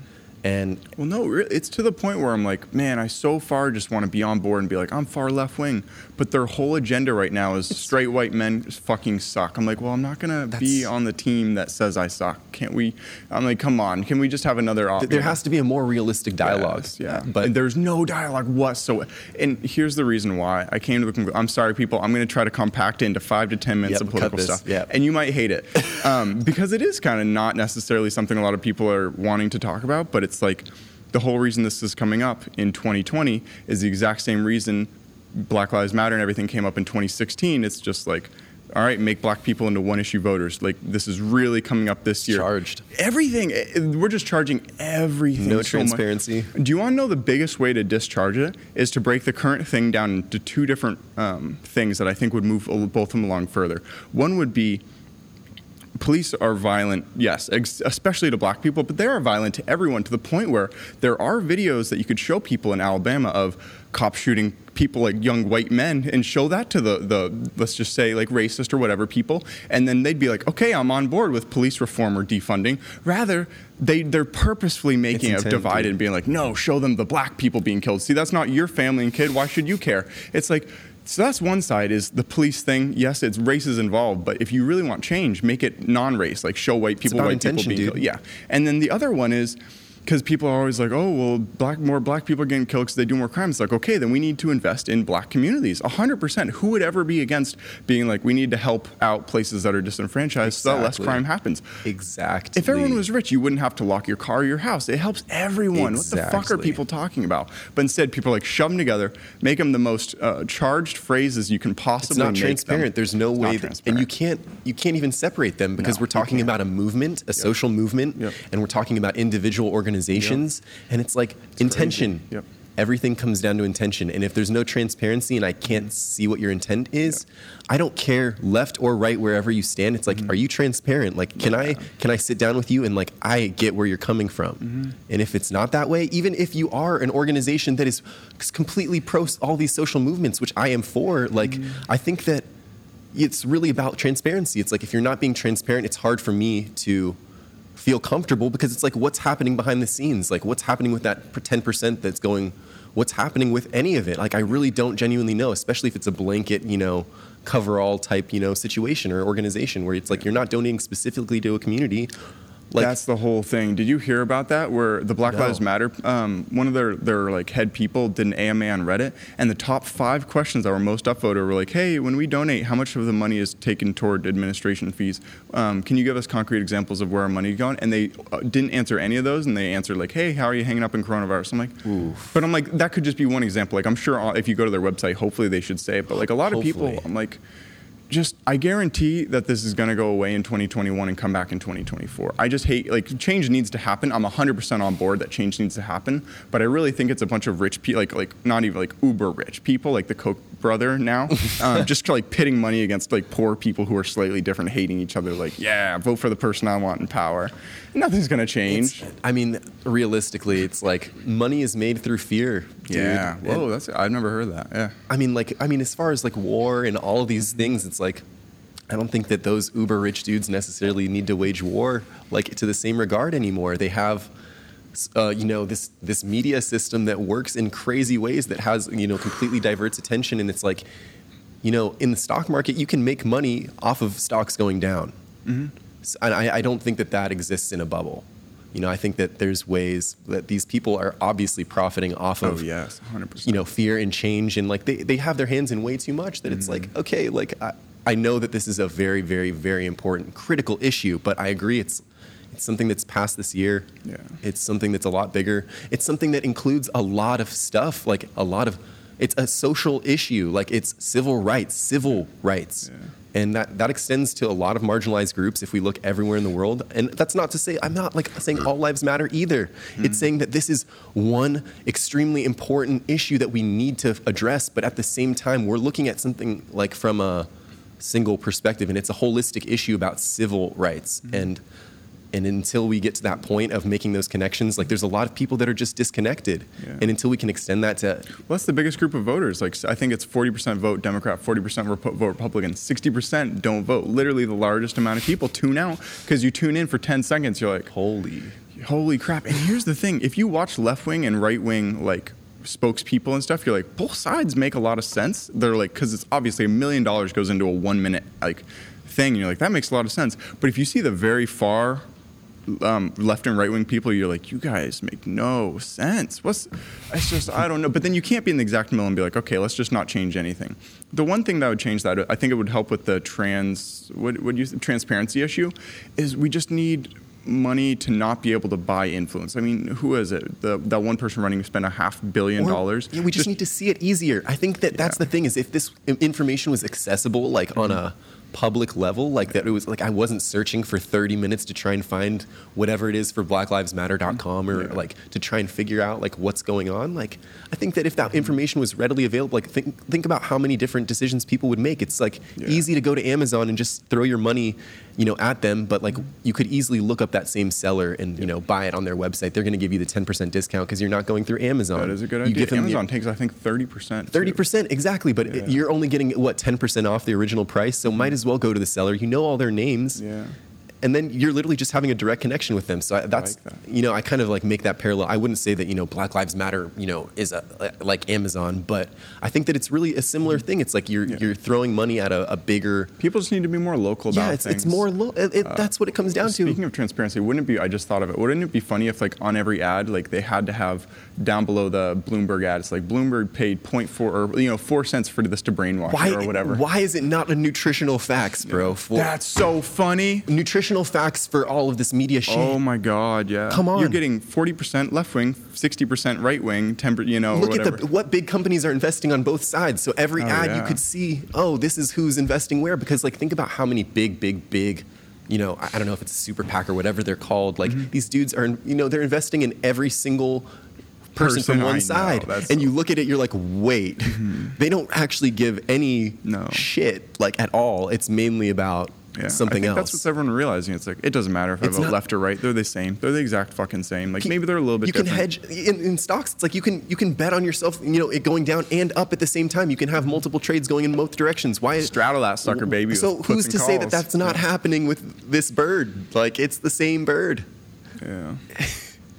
And Well, no, it's to the point where I'm like, man, I so far just want to be on board and be like, I'm far left wing. But their whole agenda right now is straight white men fucking suck. I'm like, well, I'm not going to be on the team that says I suck. Can't we? I'm like, come on. Can we just have another option? There has to be a more realistic dialogue. Yes, yeah, but and there's no dialogue whatsoever. And here's the reason why I came to the conclusion. I'm sorry, people. I'm going to try to compact it into five to ten minutes Yep, of political stuff. yep. And you might hate it um, because it is kind of not necessarily something a lot of people are wanting to talk about. But it's like the whole reason this is coming up in 2020 is the exact same reason Black Lives Matter and everything came up in 2016. It's just like. All right, make black people into one issue voters. Like this is really coming up this year. Charged. Everything. eh, We're just charging everything. No so much. transparency. Do you want to know the biggest way to discharge it is to break the current thing down into two different um, things that I think would move both of them along further. One would be police are violent, yes, ex- especially to black people, but they are violent to everyone to the point where there are videos that you could show people in Alabama of cops shooting people like young white men and show that to the, the let's just say like racist or whatever people and then they'd be like okay i'm on board with police reform or defunding. Rather they they're purposefully making it divided and being like no show them the black people being killed. See that's not your family and kid. Why should you care? It's like so that's one side is the police thing. Yes, it's race is involved, but if you really want change, make it non-race. Like show white people, white people being dude. killed. Yeah, and then the other one is because people are always like, oh well, black more black people are getting killed because they do more crime. It's like okay, then we need to invest in black communities. hundred percent. Who would ever be against being like we need to help out places that are disinfranchised so that less crime happens? exactly. If everyone was rich, you wouldn't have to lock your car or your house. It helps everyone. Exactly. What the fuck are people talking about? But instead, people are like shove them together, make them the most uh, charged phrases you can it's possibly not make them. transparent. There's no It's way, that, and you can't you can't even separate them because No, we're talking about a movement, a social movement, Yep. and we're talking about individual organizations, and it's like intention. Yep. Everything comes down to intention, and if there's no transparency and I can't see what your intent is, I don't care left or right wherever you stand. It's like, Mm-hmm. are you transparent? Like, can I can I sit down with you and like I get where you're coming from? Mm-hmm. And if it's not that way, even if you are an organization that is completely pro all these social movements, which I am for, like Mm-hmm. I think that it's really about transparency. It's like if you're not being transparent, it's hard for me to feel comfortable because it's like what's happening behind the scenes? Like what's happening with that 10% that's going what's happening with any of it? Like I really don't genuinely know, especially if it's a blanket, you know, cover-all type, you know, situation or organization where it's like you're not donating specifically to a community. Like That's the whole thing. Did you hear about that? Where the Black No. Lives Matter, um, one of their their like head people did an AMA on Reddit, and the top five questions that were most upvoted were like, "Hey, when we donate, how much of the money is taken toward administration fees? Um, can you give us concrete examples of where our money is going?" And they uh, didn't answer any of those, and they answered like, "Hey, how are you hanging up in coronavirus?" I'm like, but I'm like, that could just be one example. Like, I'm sure if you go to their website, hopefully they should say it. But like a lot of people, I'm like just I guarantee that this is going to go away in 2021 and come back in 2024. I just hate like change needs to happen. I'm 100% on board that change needs to happen, but I really think it's a bunch of rich people like like not even like uber rich people like the Koch brother now, um, just like pitting money against like poor people who are slightly different, hating each other. Like yeah, vote for the person I want in power. Nothing's going to change. it's- I mean, realistically, it's like money is made through fear. Dude. yeah. And- Whoa, that's I've never heard that. Yeah. I mean, like, I mean, as far as like war and all these things, it's like, I don't think that those uber rich dudes necessarily need to wage war like to the same regard anymore. They have, uh, you know, this this media system that works in crazy ways that has you know completely diverts attention, and it's like, you know, in the stock market, you can make money off of stocks going down. Mm-hmm. S- And I, I don't think that that exists in a bubble. You know, I think that there's ways that these people are obviously profiting off of, Oh of yes, hundred percent. you know fear and change and like they, they have their hands in way too much that it's like okay like I, I know that this is a very very very important critical issue but i agree it's it's something that's passed this year. Yeah. it's something that's a lot bigger. It's something that includes a lot of stuff like a lot of it's a social issue like it's civil rights civil rights. Yeah. and that, that extends to a lot of marginalized groups if we look everywhere in the world. And that's not to say i'm not like saying all lives matter either. Hmm. It's saying that this is one extremely important issue that we need to address but at the same time we're looking at something like from a single perspective and it's a holistic issue about civil rights mm-hmm. and and until we get to that point of making those connections like there's a lot of people that are just disconnected Yeah. and until we can extend that to Well, that's the biggest group of voters. Like I think it's forty percent vote Democrat, forty percent vote Republican, sixty percent don't vote. Literally the largest amount of people tune out because you tune in for ten seconds. You're like, holy holy crap! And here's the thing: if you watch left wing and right wing like spokespeople and stuff, you're like, both sides make a lot of sense. They're like, because it's obviously a million dollars goes into a one minute like thing. And you're like, that makes a lot of sense. But if you see the very far um, left and right wing people, you're like, you guys make no sense. What's it's just I don't know. But then you can't be in the exact middle and be like, okay, let's just not change anything. The one thing that would change that, I think it would help with the trans what would you transparency issue, is we just need money to not be able to buy influence. I mean, who is it? The that one person running who spent a half billion Or- dollars. Yeah, we just, need to see it easier. I think that that's the thing is if this information was accessible, like on a public level, like that it was like I wasn't searching for 30 minutes to try and find whatever it is for blacklivesmatter.com or Yeah. like to try and figure out like what's going on. Like I think that if that information was readily available, like think think about how many different decisions people would make. It's like Yeah. easy to go to Amazon and just throw your money, you know, at them, but like you could easily look up that same seller and you know buy it on their website. They're going to give you the 10% discount because you're not going through Amazon. That is a good You idea. give them your- Amazon takes, I think, thirty percent. Thirty percent, exactly. But Yeah. you're only getting what ten percent off the original price, so might as well go to the seller. You know all their names, Yeah. And then you're literally just having a direct connection with them. So I, that's like that. you know I kind of like make that parallel. I wouldn't say that you know Black Lives Matter you know is a, like Amazon, but I think that it's really a similar mm-hmm. thing. It's like you're Yeah. you're throwing money at a, a bigger. People just need to be more local about Yeah, it's, things. it's more. local. it, uh, that's what it comes down to. Speaking of transparency, wouldn't it be? I just thought of it. Wouldn't it be funny if, like, on every ad, like they had to have down below the Bloomberg ad, it's like Bloomberg paid 0.4 or you know four cents for this to brainwash why or whatever. Why is it not a nutritional facts, bro? For- That's so funny. Nutritional facts for all of this media shit. Oh my God! Yeah. Come on. You're getting 40% left wing, 60% right wing, 10. You know, Look whatever. at the what big companies are investing on both sides. So every Oh, ad you could see, oh, this is who's investing where. Because like think about how many big, big, big, you know, I I don't know if it's a super PAC or whatever they're called. Like Mm-hmm. these dudes are, you know, they're investing in every single person, Person, from one know. side. And so- you look at it, you're like, wait, they don't actually give any No. shit like at all. It's mainly about Yeah. something I think else. That's what's everyone realizing. It's like it doesn't matter if I It's vote not- left or right. They're the same. They're the exact fucking same. Like maybe they're a little bit different. you can hedge in, in stocks. It's like you can you can bet on yourself. You know, it going down and up at the same time. You can have multiple trades going in both directions. Why Straddle that sucker, baby. So who's to and say that that's not happening with this bird? Like it's the same bird. Yeah.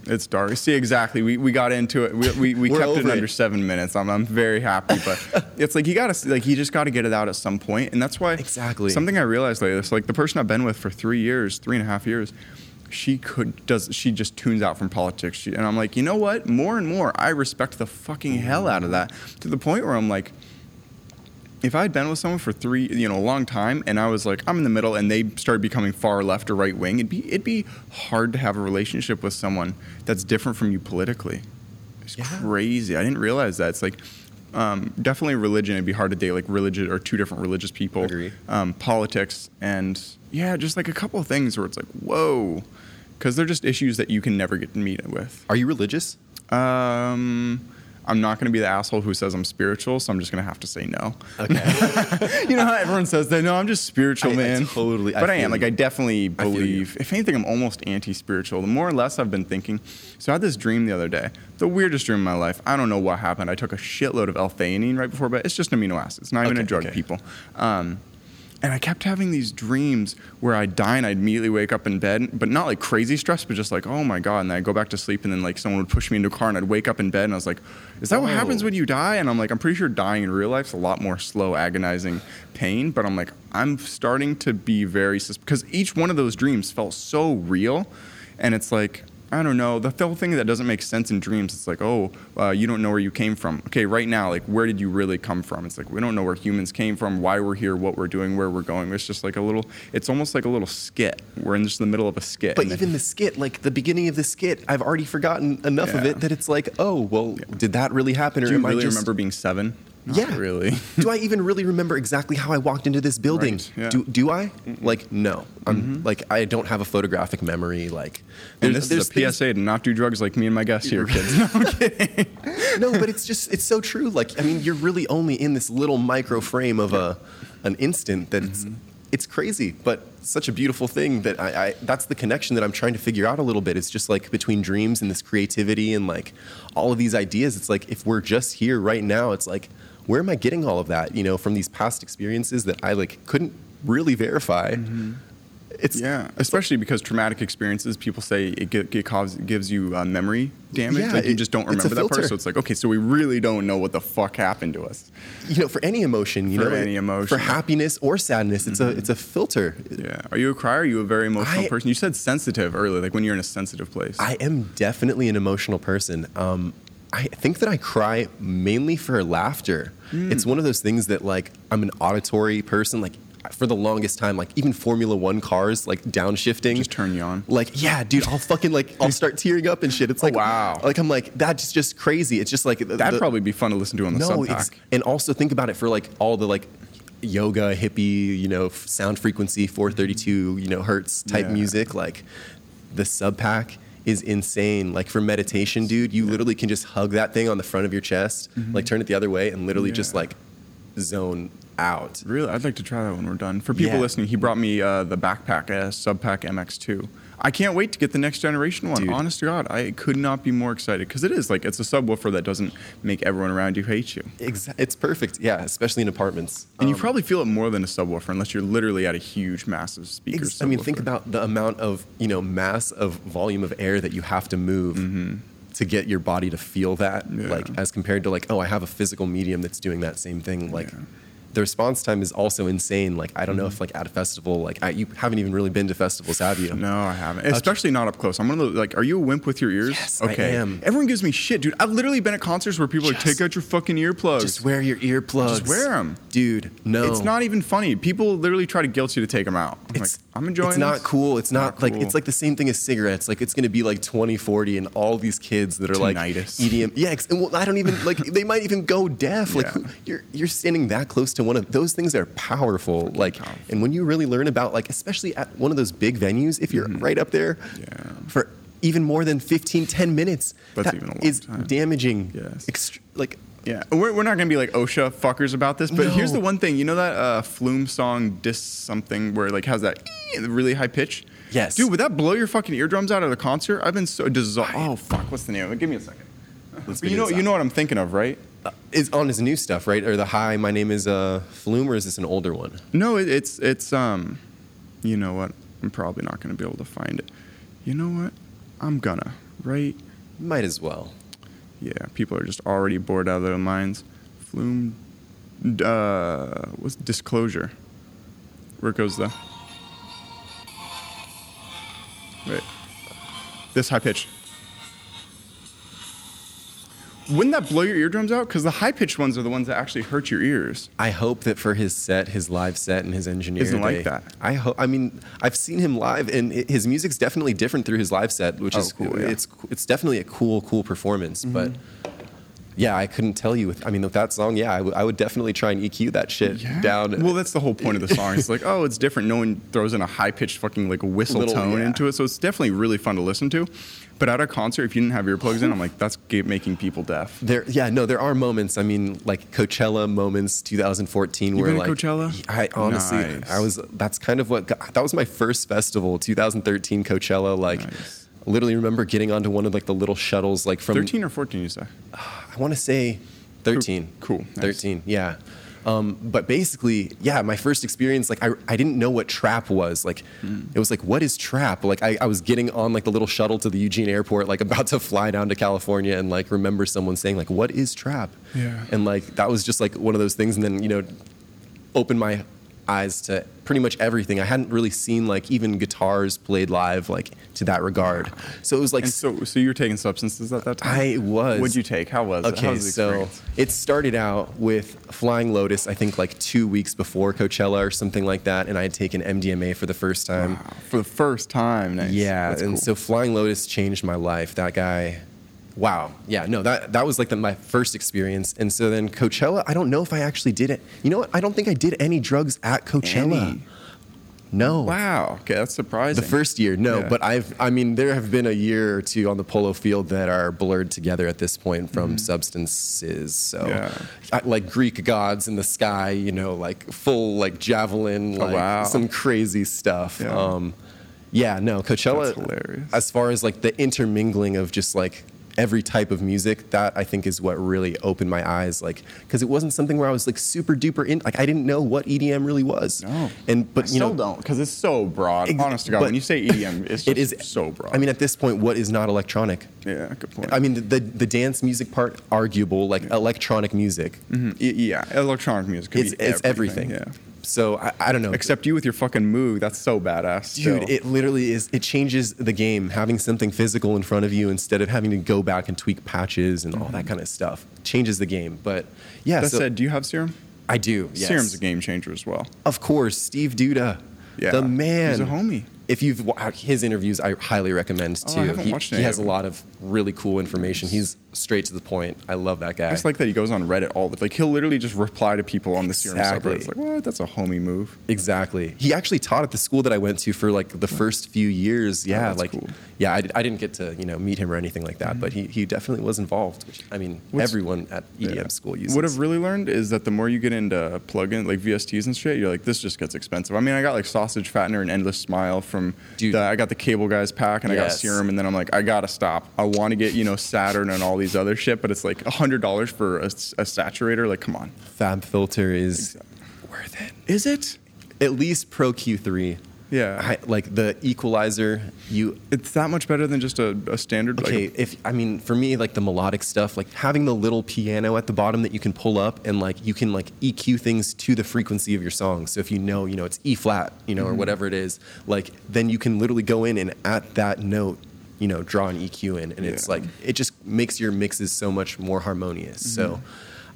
It's dark. See, exactly. We, we got into it. We, we, we kept it in under it. seven minutes. I'm, I'm very happy, but it's like you got to like you just got to get it out at some point, and that's why Exactly. something I realized later. It's like the person I've been with for three years, three and a half years. She could does she just tunes out from politics, she, and I'm like, you know what? More and more, I respect the fucking hell out of that to the point where I'm like, if I had been with someone for three, you know, a long time, and I was like, I'm in the middle, and they started becoming far left or right wing, it'd be it'd be hard to have a relationship with someone that's different from you politically. It's Yeah. crazy. I didn't realize that. It's like um, definitely religion. It'd be hard to date like religious or two different religious people. Agree. Um, politics and yeah, just like a couple of things where it's like whoa, because they're just issues that you can never get to meet with. Are you religious? Um, I'm not going to be the asshole who says I'm spiritual, so I'm just going to have to say no. Okay. you know how everyone says that? No, I'm just spiritual, I- I man. totally- But I, feel am. Like. I definitely I believe. If anything, I'm almost anti-spiritual. The more or less I've been thinking. So I had this dream the other day. The weirdest dream in my life. I don't know what happened. I took a shitload of L-theanine right before bed. It's just amino acids. Not even a drug, okay. people. Um, and I kept having these dreams where I'd die and I'd immediately wake up in bed, but not like crazy stress, but just like, oh my God. And then I'd go back to sleep and then like someone would push me into a car and I'd wake up in bed and I was like, is that what Oh. happens when you die? And I'm like, I'm pretty sure dying in real life's a lot more slow, agonizing pain. But I'm like, I'm starting to be very, because each one of those dreams felt so real. And it's like, I don't know the whole thing that doesn't make sense in dreams. It's like, oh, uh, you don't know where you came from. Okay, right now, like, where did you really come from? It's like we don't know where humans came from, why we're here, what we're doing, where we're going. It's just like a little. It's almost like a little skit. We're in just the middle of a skit. But even the skit, like the beginning of the skit, I've already forgotten enough of it that it's like, oh, well, did that really happen, or do you really I just? remember being seven? Not yeah, really. do I even really remember exactly how I walked into this building? Right, yeah. Do do I? Like, no. I'm like, I don't have a photographic memory. Like, And this is a things- PSA to not do drugs like me and my guests here, kids. No, I'm kidding. no, but it's just it's so true. Like, I mean, you're really only in this little micro frame of a an instant that it's Mm-hmm. it's crazy, but such a beautiful thing that I, I that's the connection that I'm trying to figure out a little bit. It's just like between dreams and this creativity and like all of these ideas. It's like if we're just here right now, it's like where am I getting all of that? You know, from these past experiences that I like couldn't really verify. It's Mm-hmm. Yeah, especially because traumatic experiences, people say it, gi- it cause, gives you uh, memory damage. Yeah, like you it- just don't remember that part. So it's like, okay, so we really don't know what the fuck happened to us. you know for any emotion. You For know, any emotion. for happiness or sadness. It's a it's a filter. Yeah. Are you a crier? Are you a very emotional I- person? You said sensitive earlier, like when you're in a sensitive place. I am definitely an emotional person. Um, I think that I cry mainly for laughter. Hmm. It's one of those things that like I'm an auditory person. Like for the longest time, like even Formula One cars, like downshifting, Just turn you on. Like yeah, dude, I'll fucking like I'll start tearing up and shit. It's like Oh, wow. like I'm like that's just crazy. It's just like That'd the- probably be fun to listen to on the no, and also think about it for like all the like yoga hippie, you know, f- sound frequency 432, you know, hertz type Yeah. music. Like the SubPac is insane. Like for meditation, dude, you literally can just hug that thing on the front of your chest, like turn it the other way, and literally just Mm-hmm. Like zone out. Really, I'd like to try that when we're done. For people Yeah. listening, he brought me uh, the backpack, uh, SubPac MX2. I can't wait to get the next generation one. Dude. Honest to God, I could not be more excited because it is like it's a subwoofer that doesn't make everyone around you hate you. Exa- it's perfect. Yeah, especially in apartments. And you Um, probably feel it more than a subwoofer unless you're literally at a huge, massive speaker. Ex- I mean, think about the amount of you know mass of volume of air that you have to move to get your body to feel that. Mm-hmm. Yeah. Like as compared to like, oh, I have a physical medium that's doing that same thing. Like. Yeah. The response time is also insane. Like I don't know if like at a festival, like I, you haven't even really been to festivals, have you? Mm-hmm. No, I haven't. Especially not up close. I'm one of those, like, are you a wimp with your ears? Yes, I am. Everyone gives me shit, dude. I've literally been at concerts where people are like, take out your fucking earplugs. Just wear your earplugs. Just wear them, dude. No, It's not even funny. People literally try to guilt you to take them out. I'm It's, like, I'm enjoying it. It's not this. cool. It's not, Not like cool. it's like the same thing as cigarettes. Like it's gonna be like 2040 and all these kids that are like EDM. Yeah, and well, I don't even like. They might even go deaf. Like Yeah. who- you're you're standing that close to one of those things that are powerful. Like powerful. and when you really learn about like especially at one of those big venues, if you're right up there. Yeah. for even more than 15, 10 minutes, That's that even a long is time. damaging. Yes. Ext- like Yeah, we're, we're not gonna be like OSHA fuckers about this, but here's the one thing. You know that uh, Flume song, "Dis Something," where like has that really high pitch. Yes. dude, would that blow your fucking eardrums out at a concert? I've been so dissolved. Oh fuck, what's the name of it? Give me a second. You know, you know what I'm thinking of, right? Is on his new stuff, right? Or the hi, my name is uh, Flume, or is this an older one? No, it, it's it's um, you know what? I'm probably not gonna be able to find it. You know what? I'm gonna right. Might as well. Yeah, people are just already bored out of their minds. Flume, uh, what's disclosure? Where goes the? Wait, this high pitch. Wouldn't that blow your eardrums out? Because the high pitched ones are the ones that actually hurt your ears. I hope that for his set, his live set, and his engineer Isn't like that. I hope. I mean, I've seen him live, and it, his music's definitely different through his live set, which Oh, is cool, yeah. It's it's definitely a cool, cool performance. But Mm-hmm. Yeah, I couldn't tell you. With I mean, with that song, yeah, I would- I would definitely try and EQ that shit down. Well, that's the whole point of the song. It's like, oh, it's different. No one throws in a high pitched fucking like whistle Little- tone yeah. into it, so it's definitely really fun to listen to. But at a concert, if you didn't have earplugs in, I'm like, that's making people deaf. There, yeah, no, there are moments. I mean, like Coachella moments, 2014, You where like Coachella? I honestly, Nice. I was. That's kind of what got, that was my first festival, 2013 Coachella. Like, Nice. I literally remember getting onto one of like the little shuttles, like from 13 or 14, you say? I want to say 13. Cool, nice. 13, yeah. Um, but basically, yeah, my first experience, like I, I didn't know what trap was. Like, Hmm. it was like, what is trap? Like, I, I was getting on like the little shuttle to the Eugene airport, like about to fly down to California, and like remember someone saying like, what is trap? Yeah. And like that was just like one of those things. And then you know, open my eyes to pretty much everything. I hadn't really seen like even guitars played live like to that regard. So it was like And so, so you were taking substances at that time? I was. What'd you take? How was it? Okay, so it started out with Flying Lotus, I think like two weeks before Coachella or something like that, and I had taken MDMA for the first time. Wow, for the first time. Nice. Yeah, That's and cool. so Flying Lotus changed my life. That guy, wow. Yeah, no, that that was like the, my first experience. And so then Coachella, I don't know if I actually did it. You know what? I don't think I did any drugs at Coachella. Any? No. wow. Okay, that's surprising. The first year, no, Yeah. but I've, I mean, there have been a year or two on the polo field that are blurred together at this point from substances. So, Mm-hmm. Yeah. I, like Greek gods in the sky, you know, like full like javelin, Oh, wow. some crazy stuff. Yeah. Um, yeah, no, Coachella. That's hilarious. As far as like the intermingling of just like every type of music, that I think is what really opened my eyes. Like, because it wasn't something where I was like super duper in. Like, I didn't know what EDM really was. No. and but I you still know, don't because it's so broad. Ex- Honest to God, when you say EDM, it's just it is so broad. I mean, at this point, what is not electronic? yeah, good point. I mean, the the, the dance music part, arguable, like electronic music. Mhm. Yeah, electronic music. Could It's be it's everything. Yeah. So I, I don't know. Except you with your fucking Moog. That's so badass. Dude, still. it literally is. It changes the game having something physical in front of you instead of having to go back and tweak patches and all that mm-hmm. kind of stuff. Changes the game. But yeah, That so said, do you have Serum? I do. Yes. Serum's a game changer as well. Of course, Steve Duda, Yeah. the man. He's a homie. If you've his interviews, I highly recommend Oh, too. I haven't he, he has a lot of really cool information. He's straight to the point. I love that guy. I just like that he goes on Reddit all the like he'll literally just reply to people on the Serum Exactly. subreddit. It's like what? That's a homie move. Exactly. He actually taught at the school that I went to for like the first few years. Oh, yeah, that's like cool. yeah, I, I didn't get to you know meet him or anything like that, but he, he definitely was involved. Which, I mean, What's- everyone at EDM Yeah. school uses. What I've really learned is that the more you get into plugin like VSTs and shit, you're like, this just gets expensive. I mean, I got like Sausage Fattener and Endless Smile from Dude. the, I got the Cable Guys pack and I got Serum, and then I'm like, I gotta stop. I want to get you know Saturn and all these other shit, but it's like a hundred dollars for a saturator. Like, come on. Fab Filter is worth it. Is it? At least Pro Q3. Yeah. I, like the equalizer, you It's that much better than just a, a standard. like, Okay, if I mean for me like the melodic stuff, like having the little piano at the bottom that you can pull up and like you can like EQ things to the frequency of your song. So if you know, you know, it's E flat, you know, or mm-hmm. whatever it is, like then you can literally go in and at that note, you know, draw an EQ in and it's like it just makes your mixes so much more harmonious. So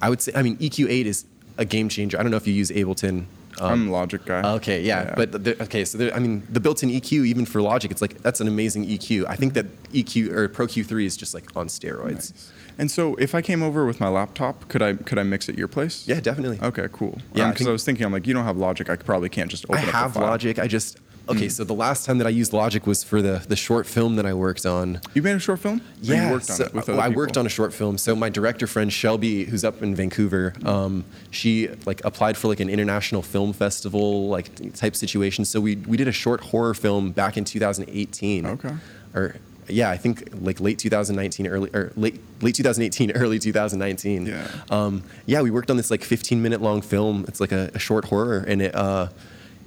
I would say I mean EQ8 is a game changer. I don't know if you use Ableton. um, I'm Logic guy. Okay, yeah, but the, okay, so there, I mean, the built-in EQ, even for Logic, it's like that's an amazing EQ. I think that EQ or Pro Q3 is just like on steroids. Nice. And so, if I came over with my laptop, could I could I mix at your place? Yeah, definitely. Okay, cool. Yeah, because think- I was thinking, I'm like, you don't have Logic. I probably can't just open I up have. Logic. I just okay. So the last time that I used Logic was for the the short film that I worked on. You made a short film? Yeah, you worked on so- it with other I worked on a short film. So my director friend Shelby, who's up in Vancouver, um, she like applied for like an international film festival like type situation. So we we did a short horror film back in 2018. Okay. Or yeah, I think like late 2019, early or late late 2018, early 2019. Yeah. Um, yeah, we worked on this like 15 minute long film. It's like a, a short horror, and it uh,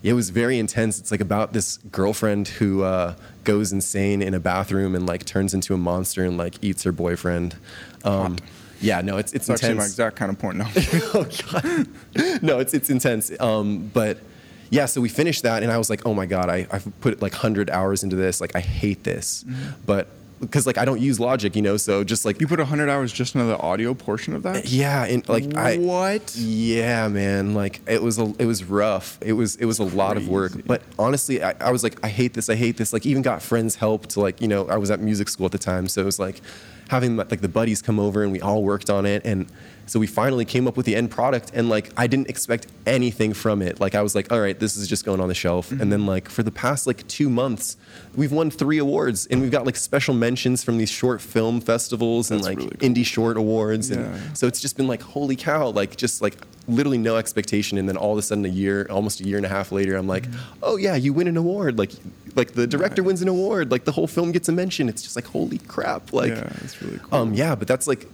it was very intense. It's like about this girlfriend who uh, goes insane in a bathroom and like turns into a monster and like eats her boyfriend. Um, yeah, no, it's it's actually my intense. exact kind of point now. oh god, no, it's it's intense. Um, but yeah, so we finished that, and I was like, oh my god, I I've put like hundred hours into this. Like I hate this, but because like I don't use Logic, you know, so just like you put 100 hours just into the audio portion of that? yeah, and like I What? Yeah, man. Like it was a, it was rough. It was it was a lot of work. But honestly, I, I was like, I hate this. I hate this. Like even got friends help to like you know I was at music school at the time, so it was like having like the buddies come over and we all worked on it and. So we finally came up with the end product, and like I didn't expect anything from it. Like I was like, all right, this is just going on the shelf. And Mm-hmm. then like for the past like two months, we've won three awards, and we've got like special mentions from these short film festivals and like really cool. indie short awards. And Yeah. so it's just been like, holy cow, like just like literally no expectation. And then all of a sudden, a year, almost a year and a half later, I'm like, oh yeah, you win an award. Like, like the director wins an award. Like the whole film gets a mention. It's just like, holy crap. Like, yeah, that's really cool. um, yeah, but that's like,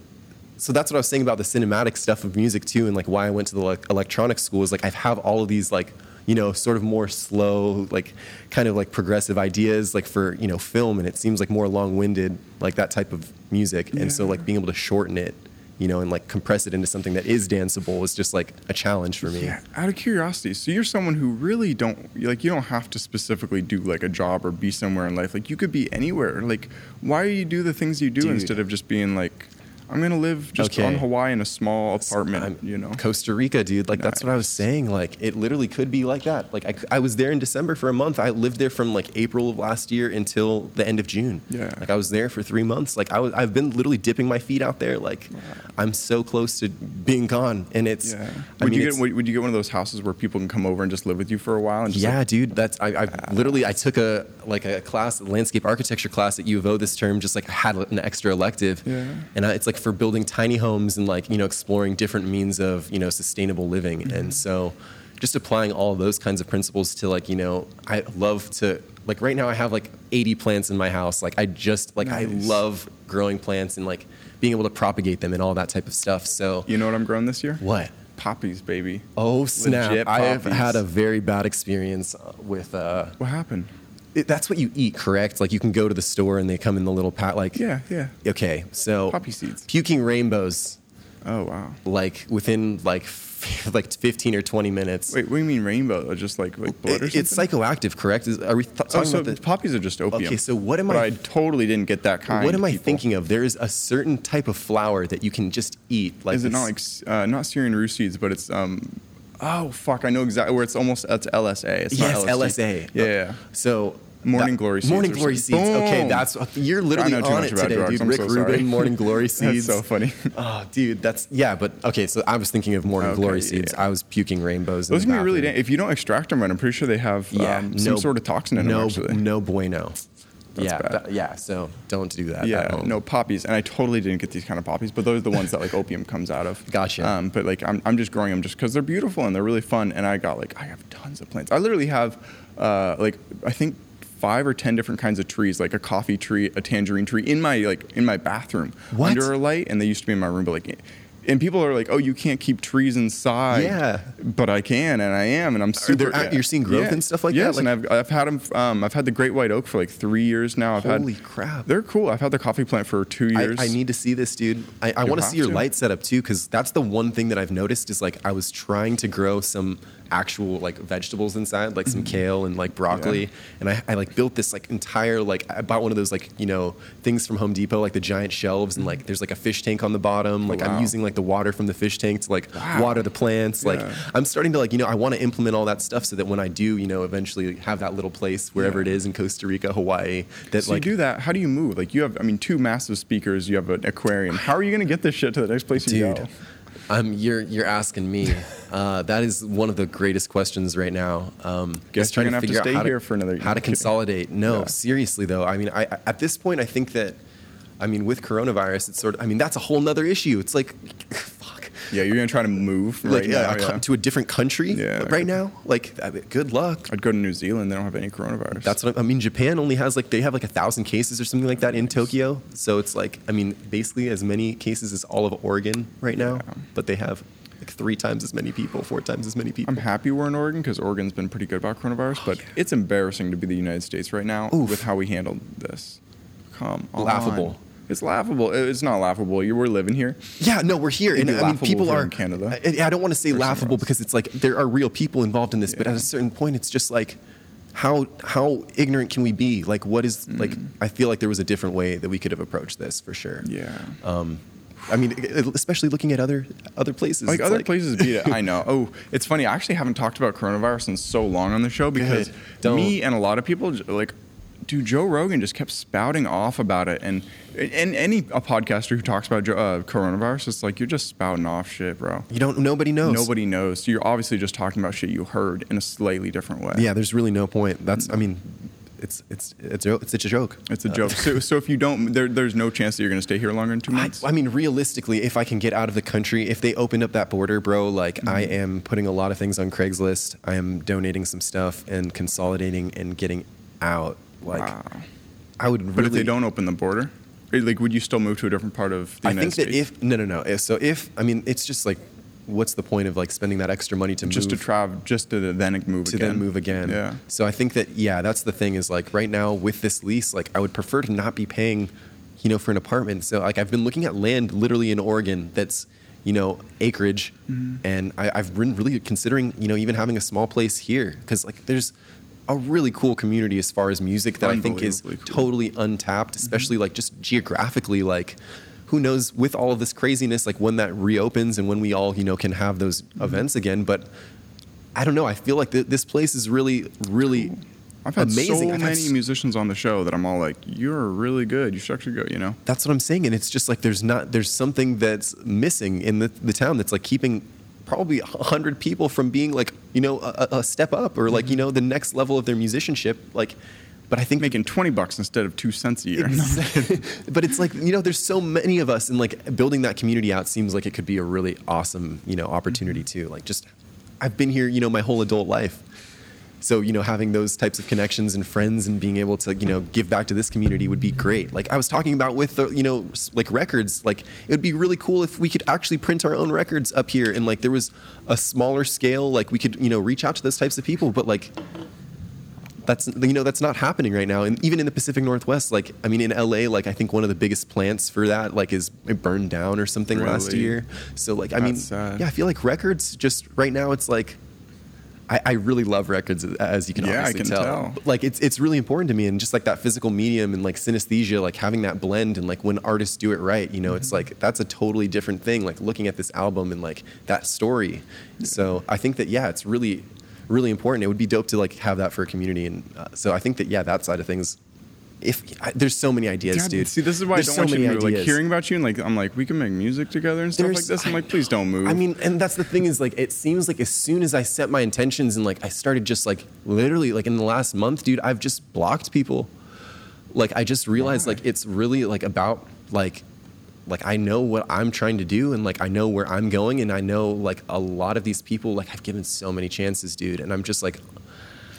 so that's what I was saying about the cinematic stuff of music too, and like why I went to the like, electronic school is like I have all of these like you know sort of more slow like kind of like progressive ideas like for you know film, and it seems like more long winded like that type of music, and so like being able to shorten it you know, and like compress it into something that is danceable is just like a challenge for me. Yeah, out of curiosity, so you're someone who really don't like you don't have to specifically do like a job or be somewhere in life. Like you could be anywhere. Like why do you do the things you do Dude. instead of just being like I'm gonna live just Okay. on Hawaii in a small apartment, I'm- you know? Costa Rica, dude. Like that's what I was saying. Like it literally could be like that. Like I, I was there in December for a month. I lived there from like April of last year until the end of June. Yeah. Like I was there for three months. Like I was, I've been literally dipping my feet out there. Like I'm so close to being gone, and it's. Yeah. I Would mean, you get would, would you get one of those houses where people can come over and just live with you for a while and just yeah, like, dude. That's I, I ah. literally I took a like a class, a landscape architecture class at U of O this term. Just like I had an extra elective, Yeah. and I, it's like for building tiny homes and like you know exploring different means of you know sustainable living. Mm-hmm. And so, just applying all of those kinds of principles to like you know I love to like right now I have like 80 plants in my house. Like I just like I love growing plants and like being able to propagate them and all that type of stuff. So you know what I'm growing this year? what? Poppies, baby. Oh snap! I have had a very bad experience uh, with. Uh, What happened? It, that's what you eat, correct? Like you can go to the store and they come in the little pat. Like Yeah, yeah. Okay, so Poppy seeds. puking rainbows, Oh wow. like within like f- like 15 or 20 minutes. Wait, what do you mean rainbow? Just like like blood or something? it's psychoactive, correct? Is, are we th- talking Oh, so about the, poppies are just opium. Okay, so what am I- I totally didn't get that kind. What am I people. thinking of? There is a certain type of flower that you can just eat. Like Is it not like uh, not Syrian rue seeds, but it's um, oh fuck, I know exactly where it's almost it's LSA. It's yes, LSA. Yeah, yeah. So Morning that- glory seeds Morning glory seeds. Okay, that's you're literally I know too on it about today, drugs. dude. I'm Rick so. Rubin, Morning glory Seeds. That's so funny. Oh, dude, that's yeah, but okay. So I was thinking of morning Okay, glory yeah, seeds. yeah. I was puking rainbows. Those can be really. bathroom. Dan- if you don't extract them right, I'm pretty sure they have yeah, um, no, some sort of toxin in no, them. Actually, no bueno. That's yeah, bad. that- yeah. So don't do that. at Yeah, no poppies, and I totally didn't get these kind of poppies, but those are the ones that like opium comes out of. Gotcha. Um, but like I'm, I'm just growing them just because they're beautiful and they're really fun, and I got like I have tons of plants. I literally have uh, like I think five or ten different kinds of trees, like a coffee tree, a tangerine tree, in my like in my bathroom What? under a light, and they used to be in my room, but like. And people are like, "Oh, you can't keep trees inside." Yeah. but I can, and I am, and I'm super. there- you're seeing growth and stuff like that? yes, and I've I've had them. Um, I've had the great white oak for like three years now. I've Holy had, crap. They're cool. I've had the coffee plant for two years. I need to see this, dude. I, I want to see your to. light setup too, because that's the one thing that I've noticed is like I was trying to grow some actual like vegetables inside, like some kale and like broccoli, Mm-hmm. Yeah. and I, I like built this like entire like I bought one of those like you know things from Home Depot, like the giant shelves, and like there's like a fish tank on the bottom. Like Mm-hmm. Wow. I'm using like the water from the fish tank to like Wow. water the plants. Like Yeah. I'm starting to like you know I want to implement all that stuff so that when I do you know eventually have that little place wherever Yeah. it is in Costa Rica, Hawaii, that so like you do that. How do you move? Like you have, I mean, two massive speakers. You have an aquarium. How are you going to get this shit to the next place you Dude, go? um, you're you're asking me. Uh, that is one of the greatest questions right now. Um, Guess trying you're gonna have to figure out stay how here for another- How to consolidate? No, Yeah. seriously though. I mean, I- at this point, I think that, I mean, with coronavirus, it's sort of. I mean, that's a whole nother issue. It's like, fuck. Yeah, you're going to try to move Like right yeah, now. yeah. to a different country Yeah. right now. Like, I mean, good luck. I'd go to New Zealand. They don't have any coronavirus. That's what I, I mean. Japan only has like they have like a thousand cases or something like that in Tokyo. So it's like I mean, basically as many cases as all of Oregon right now, Yeah. but they have like three times as many people, four times as many people. I'm happy we're in Oregon because Oregon's been pretty good about coronavirus, oh, but it's embarrassing to be the United States right now Oof. with how we handled this. Come on. Laughable. It's laughable. It's not laughable. You were living here. Yeah, no, we're here, It'd and I mean, people We're in Canada. I, I don't want to say laughable because it's like there are real people involved in this, but at a certain point, it's just like, how how ignorant can we be? Like, what is like? I feel like there was a different way that we could have approached this for sure. Mm. Yeah. Um, I mean, especially looking at other other places, like other places beat it. I know. Oh, it's funny. I actually haven't talked about coronavirus in so long on the show because Good. Me and a lot of people like, dude, Joe Rogan just kept spouting off about it, and and any a podcaster who talks about uh, coronavirus, it's like you're just spouting off shit, bro. You don't. Nobody knows. Nobody knows. So you're obviously just talking about shit you heard in a slightly different way. Yeah, there's really no point. That's. I mean, it's it's it's a, it's a joke. It's a Uh, joke. so, so if you don't, there, there's no chance that you're going to stay here longer than two months. I mean, realistically, if I can get out of the country, if they opened up that border, bro, like I Mm-hmm. am putting a lot of things on Craigslist. I am donating some stuff and consolidating and getting out. Like wow. I would But if they don't open the border, eh, like, would you still move to a different part of the I United think that States? if no no no. If, so if I mean, it's just like, what's the point of like spending that extra money to just move to travel, just to then move to again. then move again? Yeah. So I think that yeah, that's the thing is like right now with this lease, like I would prefer to not be paying you know, for an apartment. So like I've been looking at land literally in Oregon that's, you know, acreage, and I, I've been really considering, you know, even having a small place here because like there's a really cool community as far as music that I think is cool. totally untapped, mm-hmm. especially like just geographically, like. Who knows with all of this craziness, like when that reopens and when we all, you know, can have those mm-hmm. events again. But I don't know. I feel like th- this place is really, really I've had amazing. so I've had many s- musicians on the show that I'm all like, "You're really good. You should actually go." You know. That's what I'm saying, and it's just like there's not there's something that's missing in the, the town that's like keeping probably a hundred people from being like you know a, a step up or like you mm-hmm. know the next level of their musicianship. Like, but I think Making twenty bucks instead of two cents a year. but it's like you know there's so many of us and like building that community out seems like it could be a really awesome you know opportunity mm-hmm. too like just i've been here you know my whole adult life so you know having those types of connections and friends and being able to you know give back to this community would be great. Like i was talking about with the you know like records like it would be really cool if we could actually print our own records up here and like there was a smaller scale like we could you know reach out to those types of people but like that's you know that's not happening right now. And even in the pacific northwest like i mean in la like i think one of the biggest plants for that like is it burned down or something last year. So like i mean sad. yeah i feel like records just right now it's like I, I really love records, as you can Yeah, I obviously can tell. tell. But, Like it's it's really important to me, and just like that physical medium and like synesthesia, like having that blend, and like when artists do it right, you know, it's Mm-hmm. like that's a totally different thing. Like looking at this album and like that story. So I think that yeah, it's really really important. It would be dope to like have that for a community, and uh, so I think that yeah, that side of things. If I, there's so many ideas, God, dude. See, this is why There's I don't so want you to move. Like hearing about you and like I'm like, we can make music together and stuff like this. I'm like, please don't move. I mean, and that's the thing is like it seems like as soon as I set my intentions and like I started just like literally like in the last month, dude, I've just blocked people. Like I just realized Why? like it's really like about like like I know what I'm trying to do and like I know where I'm going and I know like a lot of these people like I've given so many chances, dude, and I'm just like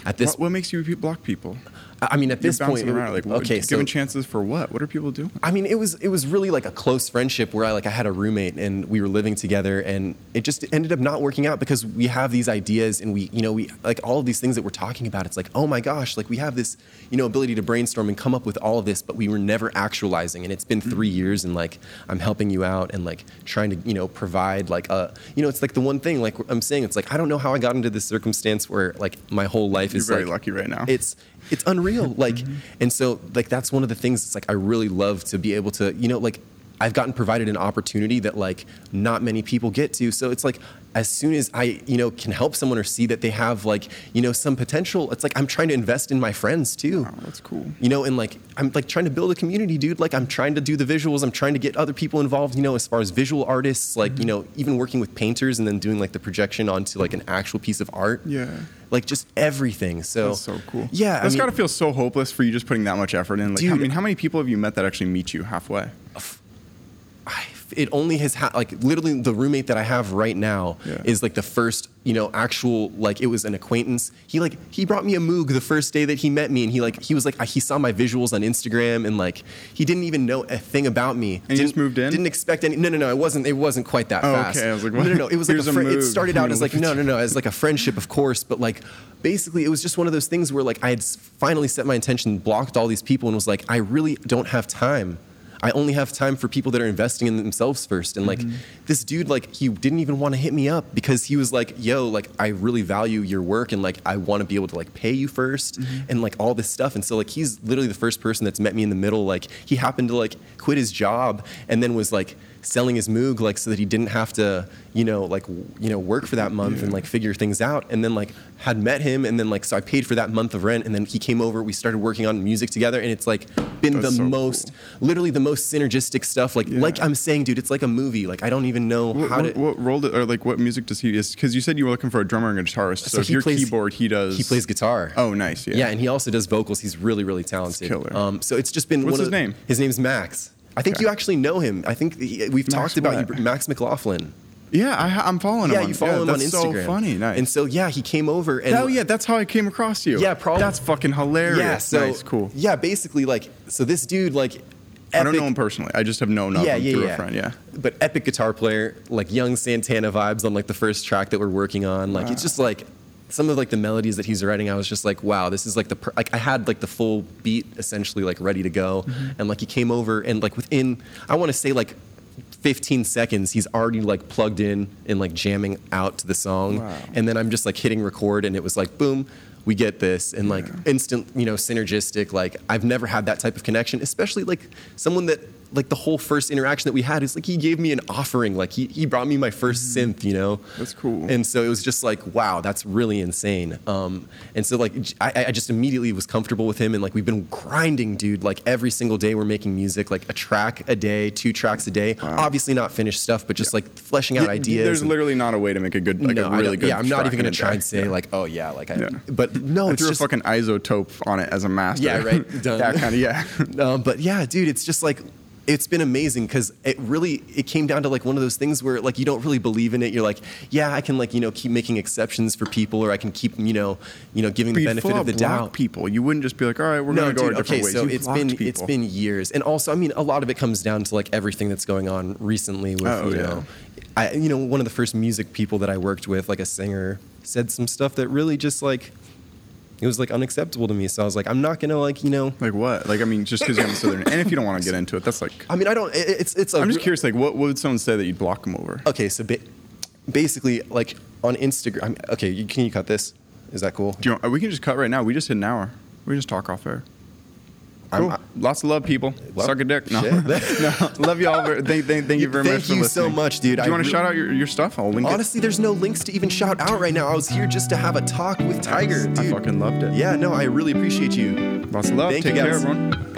at this what, what makes you block people? I mean at this point bouncing around. Like, okay, so giving chances for what? What are people doing? I mean, it was it was really like a close friendship where I like I had a roommate and we were living together and it just ended up not working out because we have these ideas and we you know we like all of these things that we're talking about. It's like oh my gosh, like we have this you know ability to brainstorm and come up with all of this, but we were never actualizing. And it's been mm-hmm. three years and like I'm helping you out and like trying to you know provide like a you know it's like the one thing like I'm saying it's like I don't know how I got into this circumstance where like my whole life You're is very like lucky right now. it's it's unreal like and so like that's one of the things it's like i really love to be able to you know like i've gotten provided an opportunity that like not many people get to so it's like as soon as i you know can help someone or see that they have like you know some potential it's like i'm trying to invest in my friends too Wow, that's cool. you know and like i'm like trying to build a community dude like i'm trying to do the visuals i'm trying to get other people involved you know as far as visual artists like Mm-hmm. you know even working with painters and then doing like the projection onto like an actual piece of art Yeah. like just everything so That's so cool. yeah that's I mean, got to feel so hopeless for you just putting that much effort in. Like, I mean, how many people have you met that actually meet you halfway? It only has ha- like literally the roommate that I have right now Yeah. is like the first you know actual like it was an acquaintance. He like he brought me a Moog the first day that he met me, and he like he was like he saw my visuals on Instagram and like he didn't even know a thing about me. And didn't, just moved in? Didn't expect any. No, no, no. It wasn't. It wasn't quite that Oh, fast. okay. I was like, no, no, no. It was like a a it started out as like no, no, no, as like a friendship, of course, but like basically it was just one of those things where like I had finally set my intention, blocked all these people, and was like, I really don't have time. I only have time for people that are investing in themselves first. And like mm-hmm. this dude, like he didn't even want to hit me up because he was like, "Yo, like I really value your work and like I want to be able to like pay you 1st mm-hmm. and like all this stuff." And so like he's literally the first person that's met me in the middle. Like he happened to like quit his job and then was like selling his Moog like so that he didn't have to you know like you know work for that month and like figure things out and then like had met him and then like so I paid for that month of rent and then he came over we started working on music together and it's like been That's the so most literally the most synergistic stuff like Yeah. like I'm saying dude it's like a movie like I don't even know What, how what, to what role did, or like what music does he? Because you said you were looking for a drummer and a guitarist. So, So if your plays- keyboard, he does. he plays guitar Oh, nice. Yeah. yeah and he also does vocals he's really really talented killer. um so it's just been What's one his of, name? his name's Max I think Okay. you actually know him I think he- we've Max talked about you Max McLaughlin Yeah, I, I'm following him. yeah you follow him on that's Instagram So funny. Nice. and so yeah he came over and oh yeah, that's how I came across you. Yeah, probably- That's fucking hilarious. Yeah, so nice, cool. Yeah, basically, like, so this dude, like, I don't know him personally. I just have known of yeah, him yeah, through yeah. a friend. Yeah. But epic guitar player, like young Santana vibes on like the first track that we're working on. Like, it's just like some of like the melodies that he's writing, I was just like, wow, this is like the per- like I had like the full beat essentially like ready to go, Mm-hmm. and like he came over and like within I want to say like 15 seconds he's already like plugged in and like jamming out to the song, Wow. and then I'm just like hitting record and it was like boom. We get this and like instant, you know, synergistic. Like I've never had that type of connection, especially like someone that like the whole first interaction that we had is like he gave me an offering. Like he, he brought me my 1st synth, you know. Mm-hmm. That's cool. And so it was just like, wow, that's really insane. Um, and so like I, I just immediately was comfortable with him, and like we've been grinding, dude. Like every single day we're making music, like a track a day, two tracks a day. Obviously not finished stuff, but just like fleshing out Y- ideas. There's and- literally not a way to make a good, like no, a really good. Yeah, I'm not even gonna try day. and say Yeah. like, oh yeah, like I. Yeah. But no, I it's threw just a fucking iZotope on it as a master. Yeah, right. Done. that kind of yeah. um, but yeah, dude, it's just like it's been amazing because it really it came down to like one of those things where like you don't really believe in it. You're like, yeah, I can like you know keep making exceptions for people, or I can keep you know you know giving But the benefit of the doubt. people. You wouldn't just be like, all right, we're No, gonna go dude. a different Okay, way. so You it's been people. it's been years, and also I mean a lot of it comes down to like everything that's going on recently with Oh, you yeah. know, I you know one of the first music people that I worked with, like a singer, said some stuff that really just like it was like unacceptable to me. So I was like, I'm not gonna like you know. like what? Like I mean, just because you have a southern, and if you don't want to get into it, that's like. I mean, I don't. it- It's it's. A I'm just curious. Like, what, what would someone say that you'd block them over? Okay, so ba- basically, like on Instagram. Okay, you, can you cut this? Is that cool? Do you want, we can just cut right now. We just hit an hour. We just talk off air. Cool. I- Lots of love, people. Well, Suck a dick. No, no. Love you all. Very, thank, thank, thank you very Thank much for you so much, dude. Do I you want to re- shout out your, your stuff? I'll link Honestly, there's no links to even shout out right now. I was here just to have a talk with. Tiger. I Dude. fucking loved it. Yeah, no, I really appreciate you. Lots of love. Thank Take you, care, guys. everyone.